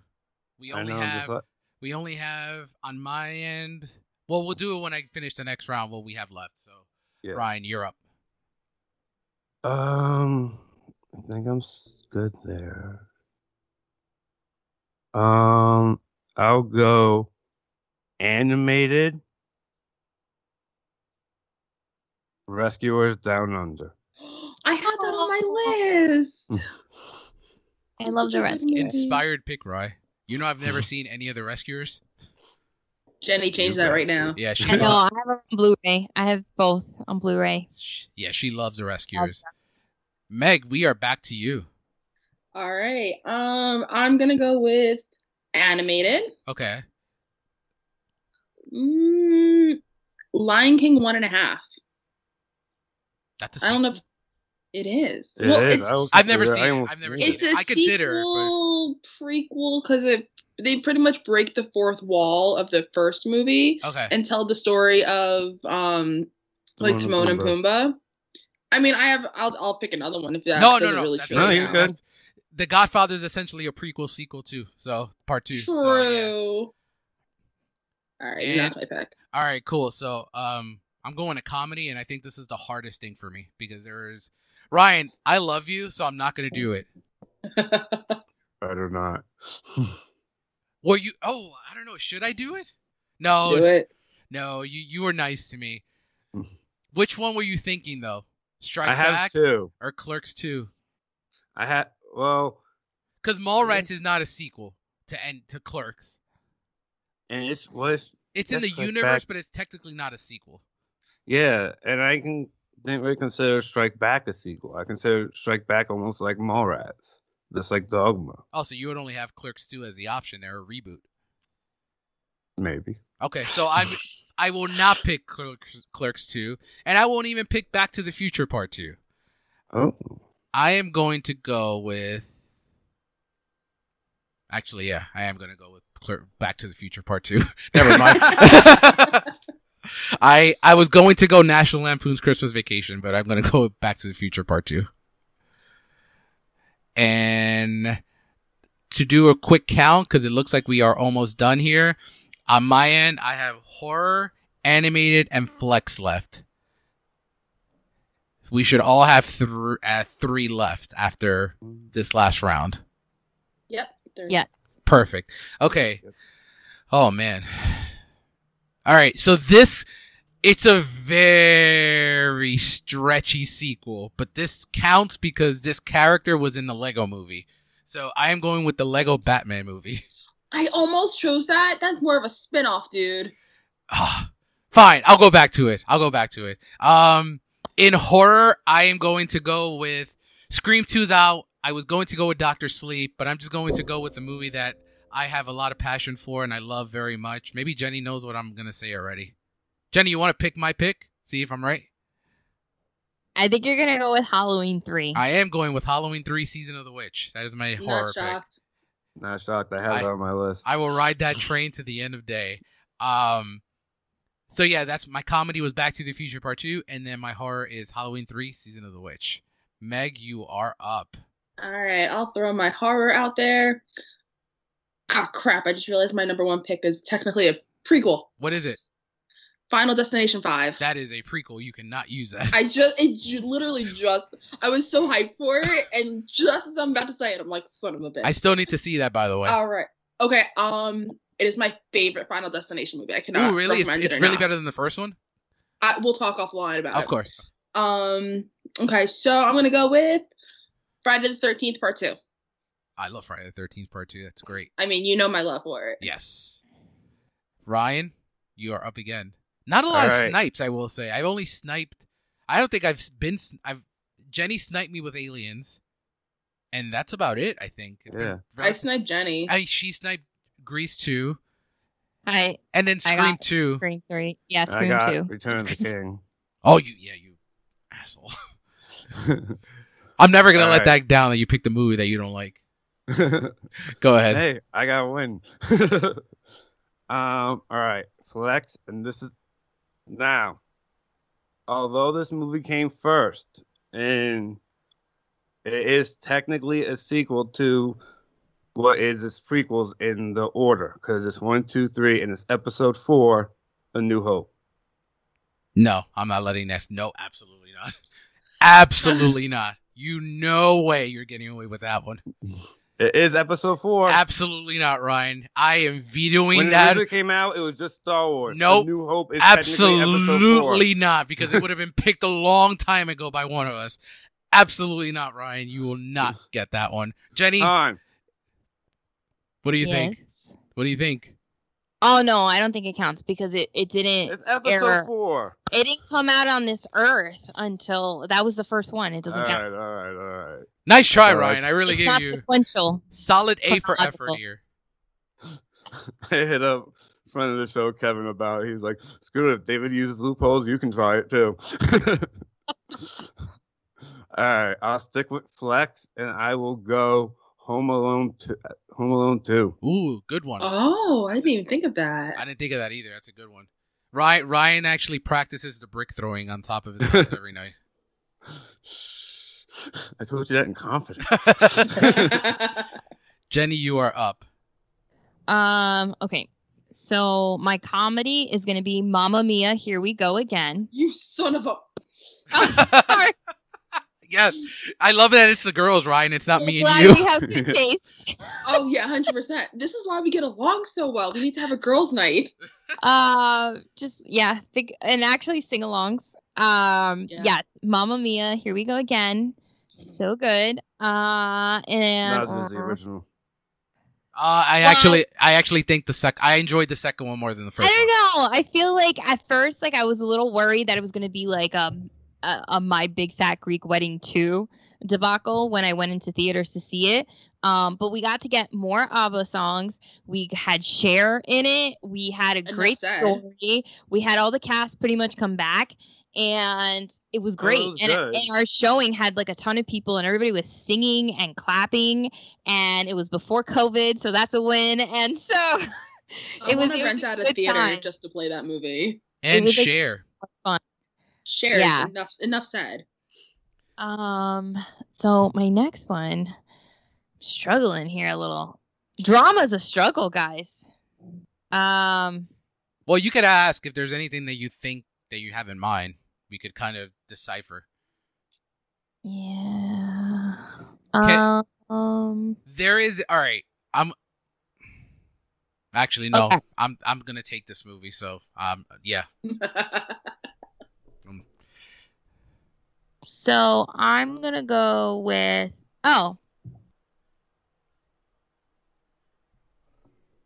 [SPEAKER 1] We only
[SPEAKER 2] know. I'm
[SPEAKER 1] have
[SPEAKER 2] just like,
[SPEAKER 1] we only have on my end. Well, we'll do it when I finish the next round. What we have left. So,
[SPEAKER 2] Yeah.
[SPEAKER 1] Ryan, you're up.
[SPEAKER 2] um, I think I'm good there. Um, I'll go animated. Rescuers Down Under.
[SPEAKER 4] I had that on my list.
[SPEAKER 3] I love the
[SPEAKER 4] rescuers.
[SPEAKER 1] Inspired pick, Ryan. You know, I've never seen any of the Rescuers.
[SPEAKER 4] Jenny, change that right now.
[SPEAKER 1] Yeah, she.
[SPEAKER 3] I know. I have it on Blu-ray. I have both on Blu-ray.
[SPEAKER 1] Yeah, she loves the Rescuers. Meg, we are back to you.
[SPEAKER 4] All right. Um, I'm gonna go with animated.
[SPEAKER 1] Okay.
[SPEAKER 4] Mm, Lion King one and a half.
[SPEAKER 1] That's a
[SPEAKER 4] I don't know if it is.
[SPEAKER 2] It
[SPEAKER 4] well,
[SPEAKER 2] is.
[SPEAKER 4] it's
[SPEAKER 2] I would
[SPEAKER 1] I've never
[SPEAKER 2] consider-
[SPEAKER 1] seen
[SPEAKER 2] I
[SPEAKER 1] it.
[SPEAKER 2] almost-
[SPEAKER 1] I've never
[SPEAKER 2] yeah.
[SPEAKER 1] seen
[SPEAKER 4] it's a
[SPEAKER 1] I consider it, but-
[SPEAKER 4] sequel prequel because it they pretty much break the fourth wall of the first movie
[SPEAKER 1] Okay.
[SPEAKER 4] and tell the story of um like
[SPEAKER 2] Timon
[SPEAKER 4] Timon
[SPEAKER 2] and
[SPEAKER 4] and Pumbaa. I mean, I have. I'll I'll pick another one if that
[SPEAKER 1] no, no,
[SPEAKER 4] doesn't
[SPEAKER 1] no.
[SPEAKER 4] really
[SPEAKER 1] that's
[SPEAKER 2] No, you're
[SPEAKER 4] out.
[SPEAKER 2] good.
[SPEAKER 1] The Godfather is essentially a prequel sequel too. So part two.
[SPEAKER 4] True.
[SPEAKER 1] So, yeah.
[SPEAKER 4] All right,
[SPEAKER 1] And-
[SPEAKER 4] that's my pick.
[SPEAKER 1] All right, cool. So, um, I'm going to comedy, and I think this is the hardest thing for me because there is Ryan. I love you, so I'm not going to do it.
[SPEAKER 2] Better not.
[SPEAKER 1] Well, you. Oh, I don't know. Should I do it? No,
[SPEAKER 4] Do it.
[SPEAKER 1] no. You you were nice to me. Which one were you thinking though? Strike
[SPEAKER 2] I have
[SPEAKER 1] Back
[SPEAKER 2] two.
[SPEAKER 1] or Clerks Two?
[SPEAKER 2] I had well,
[SPEAKER 1] Because Mallrats
[SPEAKER 2] Yes.
[SPEAKER 1] is not a sequel to end to Clerks.
[SPEAKER 2] and it's was
[SPEAKER 1] It's in the
[SPEAKER 2] Strike
[SPEAKER 1] universe,
[SPEAKER 2] Back.
[SPEAKER 1] but it's technically not a sequel.
[SPEAKER 2] yeah, and I can didn't really consider Strike Back a sequel. I consider Strike Back almost like Mallrats, just like Dogma,
[SPEAKER 1] Also, oh, you would only have Clerks Two as the option there, a reboot.
[SPEAKER 2] maybe.
[SPEAKER 1] Okay, so I'm I will not pick Clerks, Clerks 2, and I won't even pick Back to the Future Part 2.
[SPEAKER 2] Oh,
[SPEAKER 1] I am going to go with Actually, yeah, I am going to go with Cler- Back to the Future Part 2. Never mind. I I was going to go National Lampoon's Christmas Vacation, but I'm going to go Back to the Future Part 2. And to do a quick count cuz it looks like we are almost done here. On my end, I have horror, animated, and flex left. We should all have th- uh, three left after this last round.
[SPEAKER 4] Yep. there's-
[SPEAKER 3] Yes.
[SPEAKER 1] Perfect. Okay. Oh man. All right. So this, it's a very stretchy sequel, but this counts because this character was in the Lego movie. So I am going with the Lego Batman movie.
[SPEAKER 4] I almost chose that. That's more of a spin-off, dude.
[SPEAKER 1] Ah, Fine, I'll go back to it. I'll go back to it. Um, in horror, I am going to go with Scream 2's out. I was going to go with Doctor Sleep, but I'm just going to go with the movie that I have a lot of passion for and I love very much. Maybe Jenny knows what I'm gonna say already. Jenny, you want to pick my pick? See if I'm right.
[SPEAKER 3] I think you're gonna go with Halloween three.
[SPEAKER 1] I am going with Halloween 3 Season of the Witch. That is my horror
[SPEAKER 4] Not
[SPEAKER 1] pick.
[SPEAKER 4] shocked.
[SPEAKER 2] not shocked. I have
[SPEAKER 1] I-
[SPEAKER 2] it on my list.
[SPEAKER 1] I will ride that train to the end of day. Um, so yeah, that's my comedy was Back to the Future Part Two, and then my horror is Halloween Three: Season of the Witch. Meg, you are up.
[SPEAKER 4] All right, I'll throw my horror out there. Oh crap! I just realized my number one pick is technically a prequel.
[SPEAKER 1] What is it?
[SPEAKER 4] Final Destination Five.
[SPEAKER 1] That is a prequel. You cannot use that.
[SPEAKER 4] I just, it literally just, I was so hyped for it, and just as I'm about to say it, I'm like, son of a bitch.
[SPEAKER 1] I still need to see that, by the way.
[SPEAKER 4] All right. Okay. Um, it is my favorite Final Destination movie. I cannot.
[SPEAKER 1] Ooh, really? It's, it's
[SPEAKER 4] it
[SPEAKER 1] really
[SPEAKER 4] enough.
[SPEAKER 1] better than the first one.
[SPEAKER 4] I, we'll talk offline about it.
[SPEAKER 1] Of course.
[SPEAKER 4] Um. Okay, so I'm gonna go with Friday the Thirteenth Part Two.
[SPEAKER 1] I love Friday the Thirteenth Part Two. That's great.
[SPEAKER 4] I mean, you know my love for it.
[SPEAKER 1] Yes. Ryan, you are up again. Not a lot of
[SPEAKER 2] All right.
[SPEAKER 1] snipes, I will say. I've only sniped. I don't think I've been. s- I've Jenny sniped me with aliens, and that's about it. I think.
[SPEAKER 2] Yeah.
[SPEAKER 4] I sniped Jenny.
[SPEAKER 1] I she sniped Grease two,
[SPEAKER 3] I
[SPEAKER 1] and then
[SPEAKER 3] I
[SPEAKER 1] Scream
[SPEAKER 3] got-
[SPEAKER 1] two.
[SPEAKER 3] Scream three. Yeah,
[SPEAKER 2] I
[SPEAKER 3] Scream
[SPEAKER 2] got
[SPEAKER 3] two.
[SPEAKER 2] Return of the King.
[SPEAKER 1] Oh, you yeah, you asshole. I'm never gonna
[SPEAKER 2] All
[SPEAKER 1] let
[SPEAKER 2] right.
[SPEAKER 1] that down that you picked a movie that you don't like. Go ahead.
[SPEAKER 2] hey, I got one. um, all right, flex, and this is now. Although this movie came first, and it is technically a sequel to what is its prequels in the order because it's one, two, three, and it's episode four, A New Hope.
[SPEAKER 1] No, I'm not letting that. No, absolutely not. Absolutely not. You no way you're getting away with that one.
[SPEAKER 2] It is episode four.
[SPEAKER 1] Absolutely not, Ryan. I am vetoing
[SPEAKER 2] when it
[SPEAKER 1] that.
[SPEAKER 2] originally came out, it was just Star Wars.
[SPEAKER 1] Nope.
[SPEAKER 2] A New Hope is technically episode four.
[SPEAKER 1] Absolutely not, because it would have been picked a long time ago by one of us. Absolutely not, Ryan. You will not get that one. Jenny,
[SPEAKER 2] Time.
[SPEAKER 1] what do you
[SPEAKER 3] Yes.
[SPEAKER 1] think? What do you think?
[SPEAKER 3] Oh no, I don't think it counts because it, it didn't
[SPEAKER 2] It's episode
[SPEAKER 3] Error.
[SPEAKER 2] four.
[SPEAKER 3] it didn't come out on this earth until that was the first one. It doesn't
[SPEAKER 2] right,
[SPEAKER 3] count.
[SPEAKER 2] all right, all right.
[SPEAKER 1] Nice try,
[SPEAKER 2] All right.
[SPEAKER 1] Ryan. I really
[SPEAKER 3] it's
[SPEAKER 1] gave
[SPEAKER 3] not
[SPEAKER 1] you
[SPEAKER 3] sequential.
[SPEAKER 1] solid A for effort here.
[SPEAKER 2] I hit up friend of the show Kevin about. it. He's like, "Screw it. If David uses loopholes, you can try it too." All right, I'll stick with Flex, and I will go Home Alone. Two, Home Alone Two.
[SPEAKER 1] Ooh, good one.
[SPEAKER 4] Oh, I didn't even think of that.
[SPEAKER 1] I didn't think of that either. That's a good one. Ryan Ryan actually practices the brick throwing on top of his house every night.
[SPEAKER 2] I told you that in confidence.
[SPEAKER 1] Jenny, you are up.
[SPEAKER 3] Um, okay. So my comedy is gonna be Mamma Mia, Here We Go Again.
[SPEAKER 4] you son of a.
[SPEAKER 3] Oh, sorry.
[SPEAKER 1] Yes, I love that it's the girls, Ryan. It's not me and you.
[SPEAKER 3] we have good taste.
[SPEAKER 4] Oh yeah, hundred percent. This is why we get along so well. We need to have a girls' night.
[SPEAKER 3] Uh, just yeah, big and actually sing-alongs. Um,
[SPEAKER 4] Yeah.
[SPEAKER 3] yes, Mamma Mia, Here We Go Again. So good. Uh, and
[SPEAKER 2] Nas was the original.
[SPEAKER 1] Uh, I
[SPEAKER 3] Well-
[SPEAKER 1] actually, I actually think the sec. I enjoyed the second one more than the first.
[SPEAKER 3] I
[SPEAKER 1] first
[SPEAKER 3] don't
[SPEAKER 1] one.
[SPEAKER 3] know. I feel like at first, like I was a little worried that it was going to be like um, a, a My Big Fat Greek Wedding 2 debacle when I went into theaters to see it. Um, but we got to get more ABBA songs. We had Cher in it. We had a
[SPEAKER 4] Enough
[SPEAKER 3] great
[SPEAKER 4] said.
[SPEAKER 3] story. We had all the cast pretty much come back. And it was
[SPEAKER 2] Oh, it
[SPEAKER 3] great.
[SPEAKER 2] was
[SPEAKER 3] and,
[SPEAKER 2] good.
[SPEAKER 3] and our showing had like a ton of people, and everybody was singing and clapping. And it was before COVID, so that's a win. And so
[SPEAKER 4] I
[SPEAKER 3] it was,
[SPEAKER 4] want
[SPEAKER 3] was
[SPEAKER 4] rent
[SPEAKER 3] just
[SPEAKER 4] out a theater
[SPEAKER 3] time.
[SPEAKER 4] just to play that movie.
[SPEAKER 1] And
[SPEAKER 3] was, like,
[SPEAKER 1] Cher.
[SPEAKER 4] Cher.
[SPEAKER 3] Yeah.
[SPEAKER 4] Enough. Enough said.
[SPEAKER 3] Um, so my next one, I'm struggling here a little. Drama's a struggle, guys. Um,
[SPEAKER 1] Well, you could ask if there's anything that you think that you have in mind. We could kind of decipher.
[SPEAKER 3] yeah.
[SPEAKER 1] Okay.
[SPEAKER 3] Um,
[SPEAKER 1] There is. All right. I'm. Actually, no.
[SPEAKER 3] Okay.
[SPEAKER 1] I'm. I'm gonna take this movie. So, um, yeah.
[SPEAKER 3] so I'm gonna go with oh.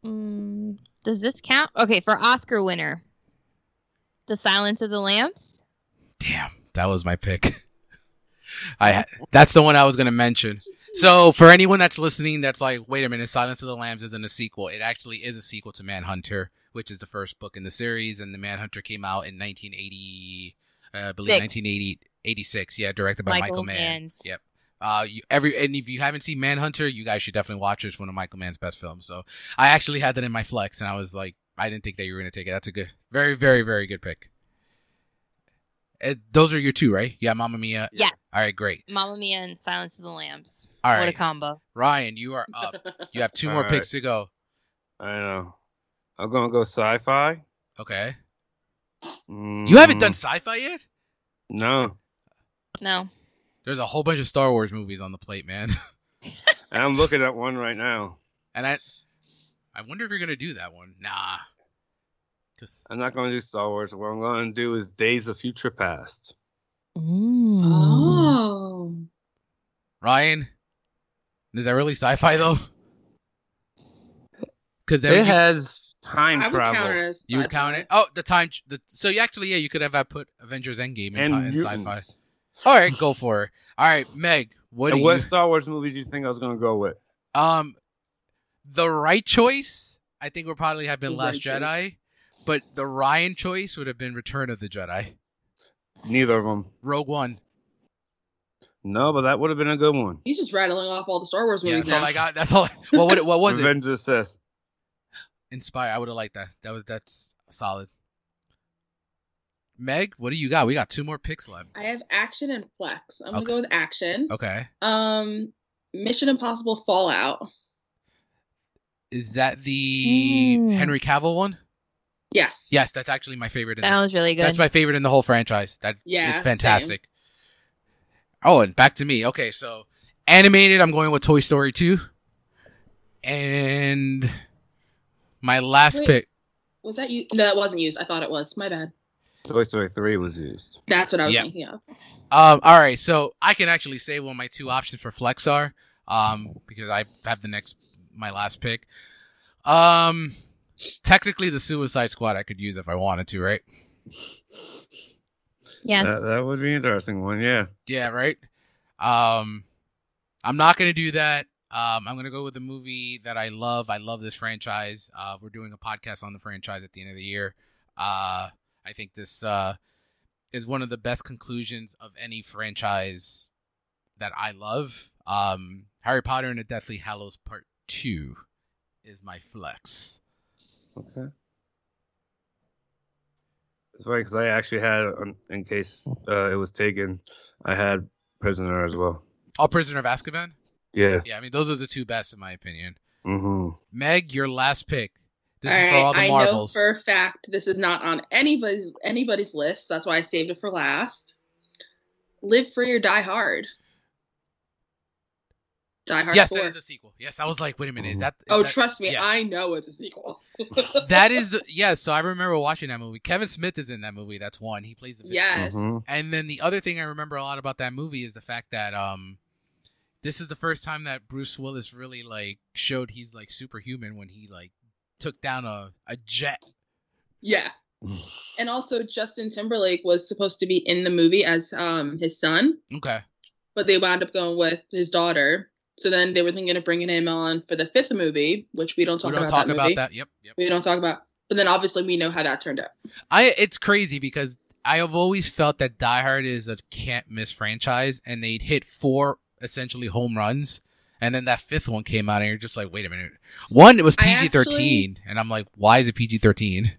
[SPEAKER 3] Mm, does this count? Okay, for Oscar winner, The Silence of the Lambs.
[SPEAKER 1] Damn, that was my pick. I. That's the one I was gonna mention. So, for anyone that's listening, that's like, wait a minute, Silence of the Lambs isn't a sequel. It actually is a sequel to Manhunter, which is the first book in the series, and the Manhunter came out in 1980, uh, I believe
[SPEAKER 3] Six.
[SPEAKER 1] 1980, 86. Yeah, directed by Michael,
[SPEAKER 3] Michael
[SPEAKER 1] Mann.
[SPEAKER 3] Mann's.
[SPEAKER 1] Yep. Uh, you, every and if you haven't seen Manhunter, you guys should definitely watch it. It's one of Michael Mann's best films. So I actually had that in my flex, and I was like, I didn't think that you were gonna take it. That's a good, very, very, very good pick. Uh, those are your two, right? Yeah, Mamma Mia.
[SPEAKER 3] Yeah.
[SPEAKER 1] All right, great.
[SPEAKER 3] Mamma Mia and Silence of the Lambs.
[SPEAKER 1] All
[SPEAKER 3] what a combo.
[SPEAKER 1] Ryan, you are up. You have two more
[SPEAKER 2] right.
[SPEAKER 1] picks to go.
[SPEAKER 2] I know. I'm gonna go sci-fi.
[SPEAKER 1] Okay.
[SPEAKER 2] Mm,
[SPEAKER 1] You haven't done sci-fi yet?
[SPEAKER 2] No,
[SPEAKER 3] No.
[SPEAKER 1] There's a whole bunch of Star Wars movies on the plate, man.
[SPEAKER 2] and I'm looking at one right now.
[SPEAKER 1] And I, I wonder if you're gonna do that one. Nah. Cause
[SPEAKER 2] I'm not gonna do Star Wars. What I'm gonna do is Days of Future Past.
[SPEAKER 3] Mm.
[SPEAKER 4] oh.
[SPEAKER 1] Ryan, is that really sci-fi though? Because
[SPEAKER 2] It
[SPEAKER 1] you,
[SPEAKER 2] has time
[SPEAKER 4] I would
[SPEAKER 2] travel
[SPEAKER 4] count it as.
[SPEAKER 1] you would count it. Oh, the time. The, so you actually, yeah, you could have had put Avengers Endgame in,
[SPEAKER 2] and
[SPEAKER 1] ti- in sci-fi.
[SPEAKER 2] Mutants.
[SPEAKER 1] All right, go for it. All right, Meg, what do
[SPEAKER 2] and
[SPEAKER 1] you?
[SPEAKER 2] Star Wars movie do you think I was gonna go with?
[SPEAKER 1] Um, the right choice, I think, would probably have been
[SPEAKER 4] The
[SPEAKER 1] Last
[SPEAKER 4] right choice.
[SPEAKER 1] Jedi, but the Ryan choice would have been Return of the Jedi,
[SPEAKER 2] Neither of them.
[SPEAKER 1] Rogue One.
[SPEAKER 2] No, but that would have been a good one.
[SPEAKER 4] He's just rattling off all the Star Wars
[SPEAKER 1] Yeah,
[SPEAKER 4] movies
[SPEAKER 1] that's all
[SPEAKER 4] now.
[SPEAKER 1] I got. That's all. Well, what what was it?
[SPEAKER 2] Revenge of the Sith.
[SPEAKER 1] Inspire. I would have liked that. That was that's solid. Meg, what do you got? We got two more picks left.
[SPEAKER 4] I have action and flex. I'm gonna go with action.
[SPEAKER 1] Okay.
[SPEAKER 4] Um, Mission Impossible Fallout.
[SPEAKER 1] Is that the
[SPEAKER 3] Mm.
[SPEAKER 1] Henry Cavill one?
[SPEAKER 4] Yes.
[SPEAKER 1] Yes, that's actually my favorite. In
[SPEAKER 3] That
[SPEAKER 1] the,
[SPEAKER 3] was really good.
[SPEAKER 1] that's my favorite in the whole franchise. That
[SPEAKER 4] Yeah,
[SPEAKER 1] it's
[SPEAKER 4] same.
[SPEAKER 1] fantastic. Oh, and back to me. Okay, so animated, I'm going with Toy Story 2. And my last
[SPEAKER 4] Wait.
[SPEAKER 1] pick.
[SPEAKER 4] Was that you? No, that wasn't used. I thought it was. My bad.
[SPEAKER 2] Toy Story 3 was used.
[SPEAKER 4] That's what I was
[SPEAKER 1] Yeah.
[SPEAKER 4] thinking of.
[SPEAKER 1] Um, all right, so I can actually say what my two options for flex are, um, because I have the next my last pick. Um, technically, the Suicide Squad I could use if I wanted to, right?
[SPEAKER 3] yes.
[SPEAKER 2] That, that would be an interesting one, yeah.
[SPEAKER 1] Yeah, right. Um, I'm not gonna do that. Um, I'm gonna go with a movie that I love. I love this franchise. Uh, we're doing a podcast on the franchise at the end of the year. Uh, I think this uh is one of the best conclusions of any franchise that I love. Um, Harry Potter and the Deathly Hallows Part Two is my flex.
[SPEAKER 2] Okay. It's funny because I actually had, um, in case uh, it was taken, I had Prisoner as well.
[SPEAKER 1] All Prisoner of Azkaban.
[SPEAKER 2] Yeah.
[SPEAKER 1] Yeah, I mean those are the two best in my opinion.
[SPEAKER 2] hmm
[SPEAKER 1] Meg, your last pick. This
[SPEAKER 4] All
[SPEAKER 1] is for
[SPEAKER 4] right,
[SPEAKER 1] all the
[SPEAKER 4] I
[SPEAKER 1] marbles.
[SPEAKER 4] know for a fact this is not on anybody's anybody's list. That's why I saved it for last. Live free or die hard. Die Hard
[SPEAKER 1] yes,
[SPEAKER 4] 4.
[SPEAKER 1] that is a sequel. Yes, I was like, wait a minute, is that? is
[SPEAKER 4] oh,
[SPEAKER 1] that-
[SPEAKER 4] trust me,
[SPEAKER 1] yeah.
[SPEAKER 4] I know it's a sequel.
[SPEAKER 1] that is the, yeah. So I remember watching that movie. Kevin Smith is in that movie. That's one. He plays the villain.
[SPEAKER 4] yes.
[SPEAKER 2] Mhm.
[SPEAKER 1] And then the other thing I remember a lot about that movie is the fact that um, this is the first time that Bruce Willis really like showed he's like superhuman when he like took down a a jet.
[SPEAKER 4] Yeah. And also Justin Timberlake was supposed to be in the movie as um his son,
[SPEAKER 1] Okay.
[SPEAKER 4] but they wound up going with his daughter. So then they were thinking of bringing him on for the fifth movie, which we don't talk about.
[SPEAKER 1] we don't
[SPEAKER 4] about
[SPEAKER 1] talk
[SPEAKER 4] that
[SPEAKER 1] about
[SPEAKER 4] movie.
[SPEAKER 1] that. Yep. Yep.
[SPEAKER 4] We don't talk about. But then obviously we know how that turned out.
[SPEAKER 1] I it's crazy because I have always felt that Die Hard is a can't miss franchise, and they'd hit four essentially home runs, and then that fifth one came out, and you're just like, wait a minute. One, it was PG thirteen, and I'm like, why is it PG thirteen?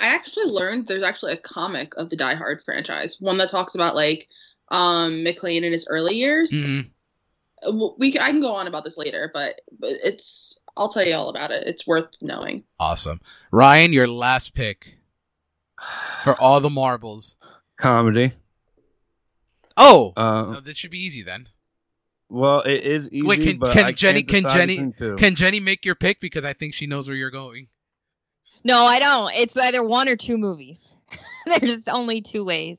[SPEAKER 4] I actually learned there's actually a comic of the Die Hard franchise, one that talks about like um McClane in his early years.
[SPEAKER 1] Mm-hmm.
[SPEAKER 4] We I can go on about this later, but, but it's I'll tell you all about it. It's worth knowing.
[SPEAKER 1] Awesome, Ryan, your last pick for all the marbles.
[SPEAKER 2] Comedy.
[SPEAKER 1] Oh,
[SPEAKER 2] Uh,
[SPEAKER 1] oh, this should be easy then.
[SPEAKER 2] Well, it is easy,
[SPEAKER 1] Wait, can-
[SPEAKER 2] but
[SPEAKER 1] can
[SPEAKER 2] I
[SPEAKER 1] Jenny-
[SPEAKER 2] can't
[SPEAKER 1] can
[SPEAKER 2] decide
[SPEAKER 1] Jenny- Can Jenny make your pick because I think she knows where you're going?
[SPEAKER 3] No, I don't. It's either one or two movies. There's only two ways,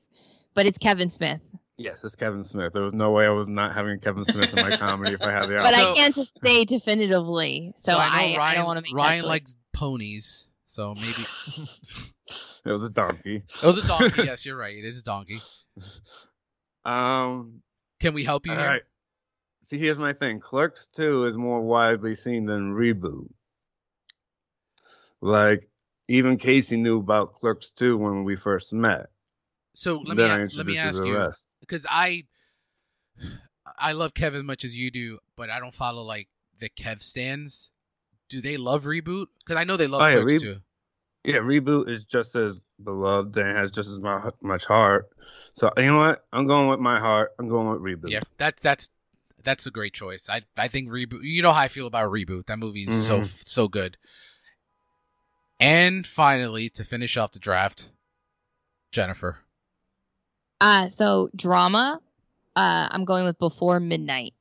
[SPEAKER 3] but it's Kevin Smith.
[SPEAKER 2] Yes, it's Kevin Smith. There was no way I was not having Kevin Smith in my comedy if I had the
[SPEAKER 3] But
[SPEAKER 2] option.
[SPEAKER 1] So-
[SPEAKER 3] I can't just say definitively. So,
[SPEAKER 1] I
[SPEAKER 3] I,
[SPEAKER 1] know
[SPEAKER 3] I, don't want to make that
[SPEAKER 1] Ryan
[SPEAKER 3] choice.
[SPEAKER 1] likes ponies, so maybe
[SPEAKER 2] it was a donkey.
[SPEAKER 1] it was a donkey. yes, you're right. It is a donkey.
[SPEAKER 2] Um.
[SPEAKER 1] Can we help you
[SPEAKER 2] All
[SPEAKER 1] here?
[SPEAKER 2] right. See, here's my thing. Clerks 2 is more widely seen than Reboot. Like, even Casey knew about Clerks 2 when we first met.
[SPEAKER 1] So let
[SPEAKER 2] then
[SPEAKER 1] me let me ask you because I I love Kev as much as you do, but I don't follow like the Kev stands. Do they love reboot? Because I know they love
[SPEAKER 2] Oh, yeah,
[SPEAKER 1] Clerks
[SPEAKER 2] Reb-
[SPEAKER 1] too.
[SPEAKER 2] Yeah, Reboot is just as beloved and has just as much heart. So, you know what? I'm going with my heart. I'm going with Reboot.
[SPEAKER 1] Yeah, that's that's that's a great choice. I I think reboot. You know how I feel about reboot. That movie is so so good. And finally, to finish off the draft, Jennifer.
[SPEAKER 3] Uh, so drama. Uh, I'm going with Before Midnight.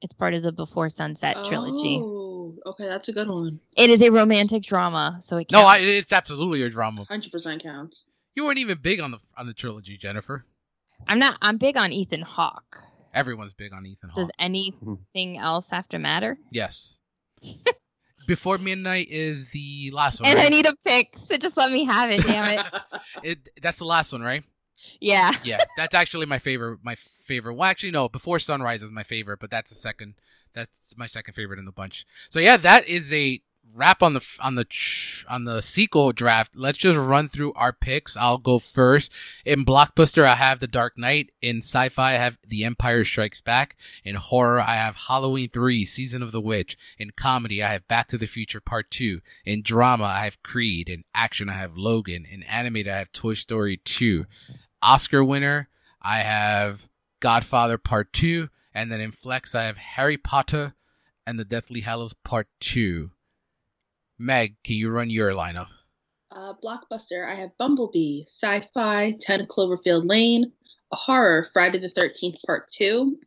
[SPEAKER 3] It's part of the Before Sunset trilogy.
[SPEAKER 4] Oh, okay, that's a good one.
[SPEAKER 3] It is a romantic drama, so it
[SPEAKER 1] No,
[SPEAKER 3] counts.
[SPEAKER 1] I, it's absolutely a drama.
[SPEAKER 4] Hundred percent counts.
[SPEAKER 1] You weren't even big on the on the trilogy, Jennifer.
[SPEAKER 3] I'm not. I'm big on Ethan Hawke.
[SPEAKER 1] Everyone's big on Ethan Hawke.
[SPEAKER 3] Does anything else have to matter?
[SPEAKER 1] Yes. Before Midnight is the last one.
[SPEAKER 3] And I need a pick, so just let me have it. Damn it.
[SPEAKER 1] it, that's the last one, right?
[SPEAKER 3] Yeah.
[SPEAKER 1] Yeah, that's actually my favorite. My favorite. Well, actually, no. Before Sunrise is my favorite, but that's the second. That's my second favorite in the bunch. So yeah, that is a wrap on the on the on the sequel draft, let's just run through our picks. I'll go first. In blockbuster, I have The Dark Knight. In sci-fi, I have The Empire Strikes Back. In horror, I have Halloween 3: Season of the Witch. In comedy, I have Back to the Future Part 2. In drama, I have Creed. In action, I have Logan. In animated, I have Toy Story 2. Oscar winner, I have Godfather Part 2. And then in flex, I have Harry Potter and the Deathly Hallows Part 2. Meg, can you run your lineup?
[SPEAKER 4] Uh, blockbuster, I have Bumblebee, sci-fi, 10 Cloverfield Lane, a horror, Friday the 13th Part 2,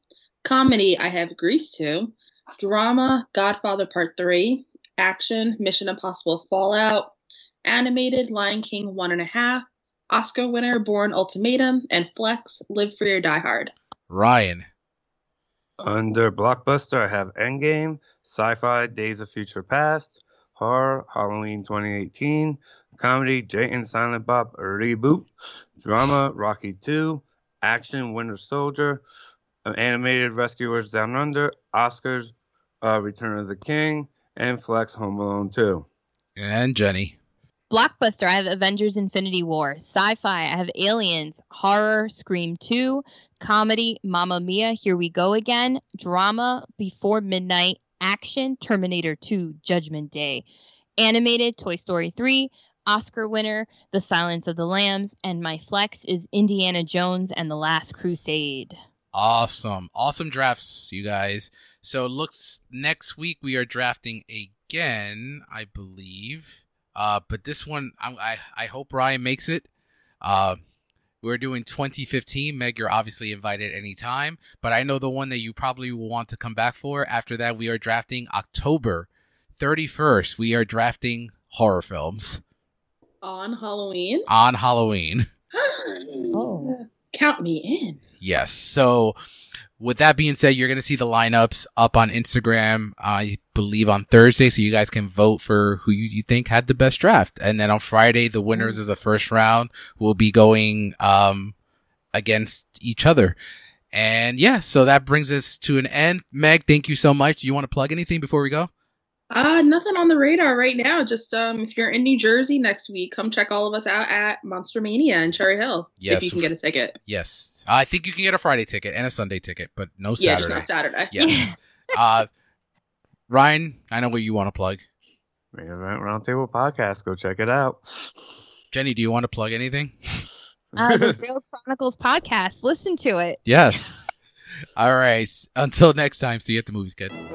[SPEAKER 4] comedy, I have Grease 2, drama, Godfather Part 3, action, Mission Impossible Fallout, animated, Lion King 1.5, Oscar winner, Bourne Ultimatum, and flex, Live Free or Die Hard.
[SPEAKER 1] Ryan.
[SPEAKER 2] Under blockbuster, I have Endgame, sci-fi, Days of Future Past, horror, Halloween 2018, comedy, Jay and Silent Bob reboot, drama, Rocky 2, action, Winter Soldier, animated, Rescuers Down Under, Oscars, uh, Return of the King, and Flex Home Alone 2.
[SPEAKER 1] And Jenny.
[SPEAKER 3] Blockbuster, I have Avengers Infinity War. Sci fi, I have Aliens. Horror, Scream 2. Comedy, Mamma Mia, Here We Go Again. Drama, Before Midnight. Action, Terminator 2, Judgment Day. Animated, Toy Story 3. Oscar winner, The Silence of the Lambs. And my flex is Indiana Jones and the Last Crusade.
[SPEAKER 1] Awesome. Awesome drafts, you guys. So looks next week we are drafting again, I believe. Uh, but this one, I, I, I hope Ryan makes it. Uh, we're doing 2015. Meg, you're obviously invited anytime. But I know the one that you probably will want to come back for. After that, we are drafting October 31st. We are drafting horror films.
[SPEAKER 4] On Halloween?
[SPEAKER 1] On Halloween.
[SPEAKER 3] oh.
[SPEAKER 4] Count me in.
[SPEAKER 1] Yes. So with that being said, you're going to see the lineups up on Instagram, I believe on Thursday. So you guys can vote for who you, you think had the best draft. And then on Friday, the winners of the first round will be going, um, against each other. And yeah, so that brings us to an end. Meg, thank you so much. Do you want to plug anything before we go?
[SPEAKER 4] Uh, nothing on the radar right now. Just um, if you're in New Jersey next week, come check all of us out at Monster Mania in Cherry Hill.
[SPEAKER 1] Yes.
[SPEAKER 4] If you can get a ticket.
[SPEAKER 1] Yes. I think you can get a Friday ticket and a Sunday ticket, but no
[SPEAKER 4] Yeah,
[SPEAKER 1] Saturday.
[SPEAKER 4] just not Saturday.
[SPEAKER 1] Yes. uh, Ryan, I know what you want to plug.
[SPEAKER 2] Main Event Roundtable Podcast. Go check it out.
[SPEAKER 1] Jenny, do you want to plug anything?
[SPEAKER 3] Uh, the Real Chronicles podcast. Listen to it.
[SPEAKER 1] Yes. All right. Until next time, see you at the movies, kids.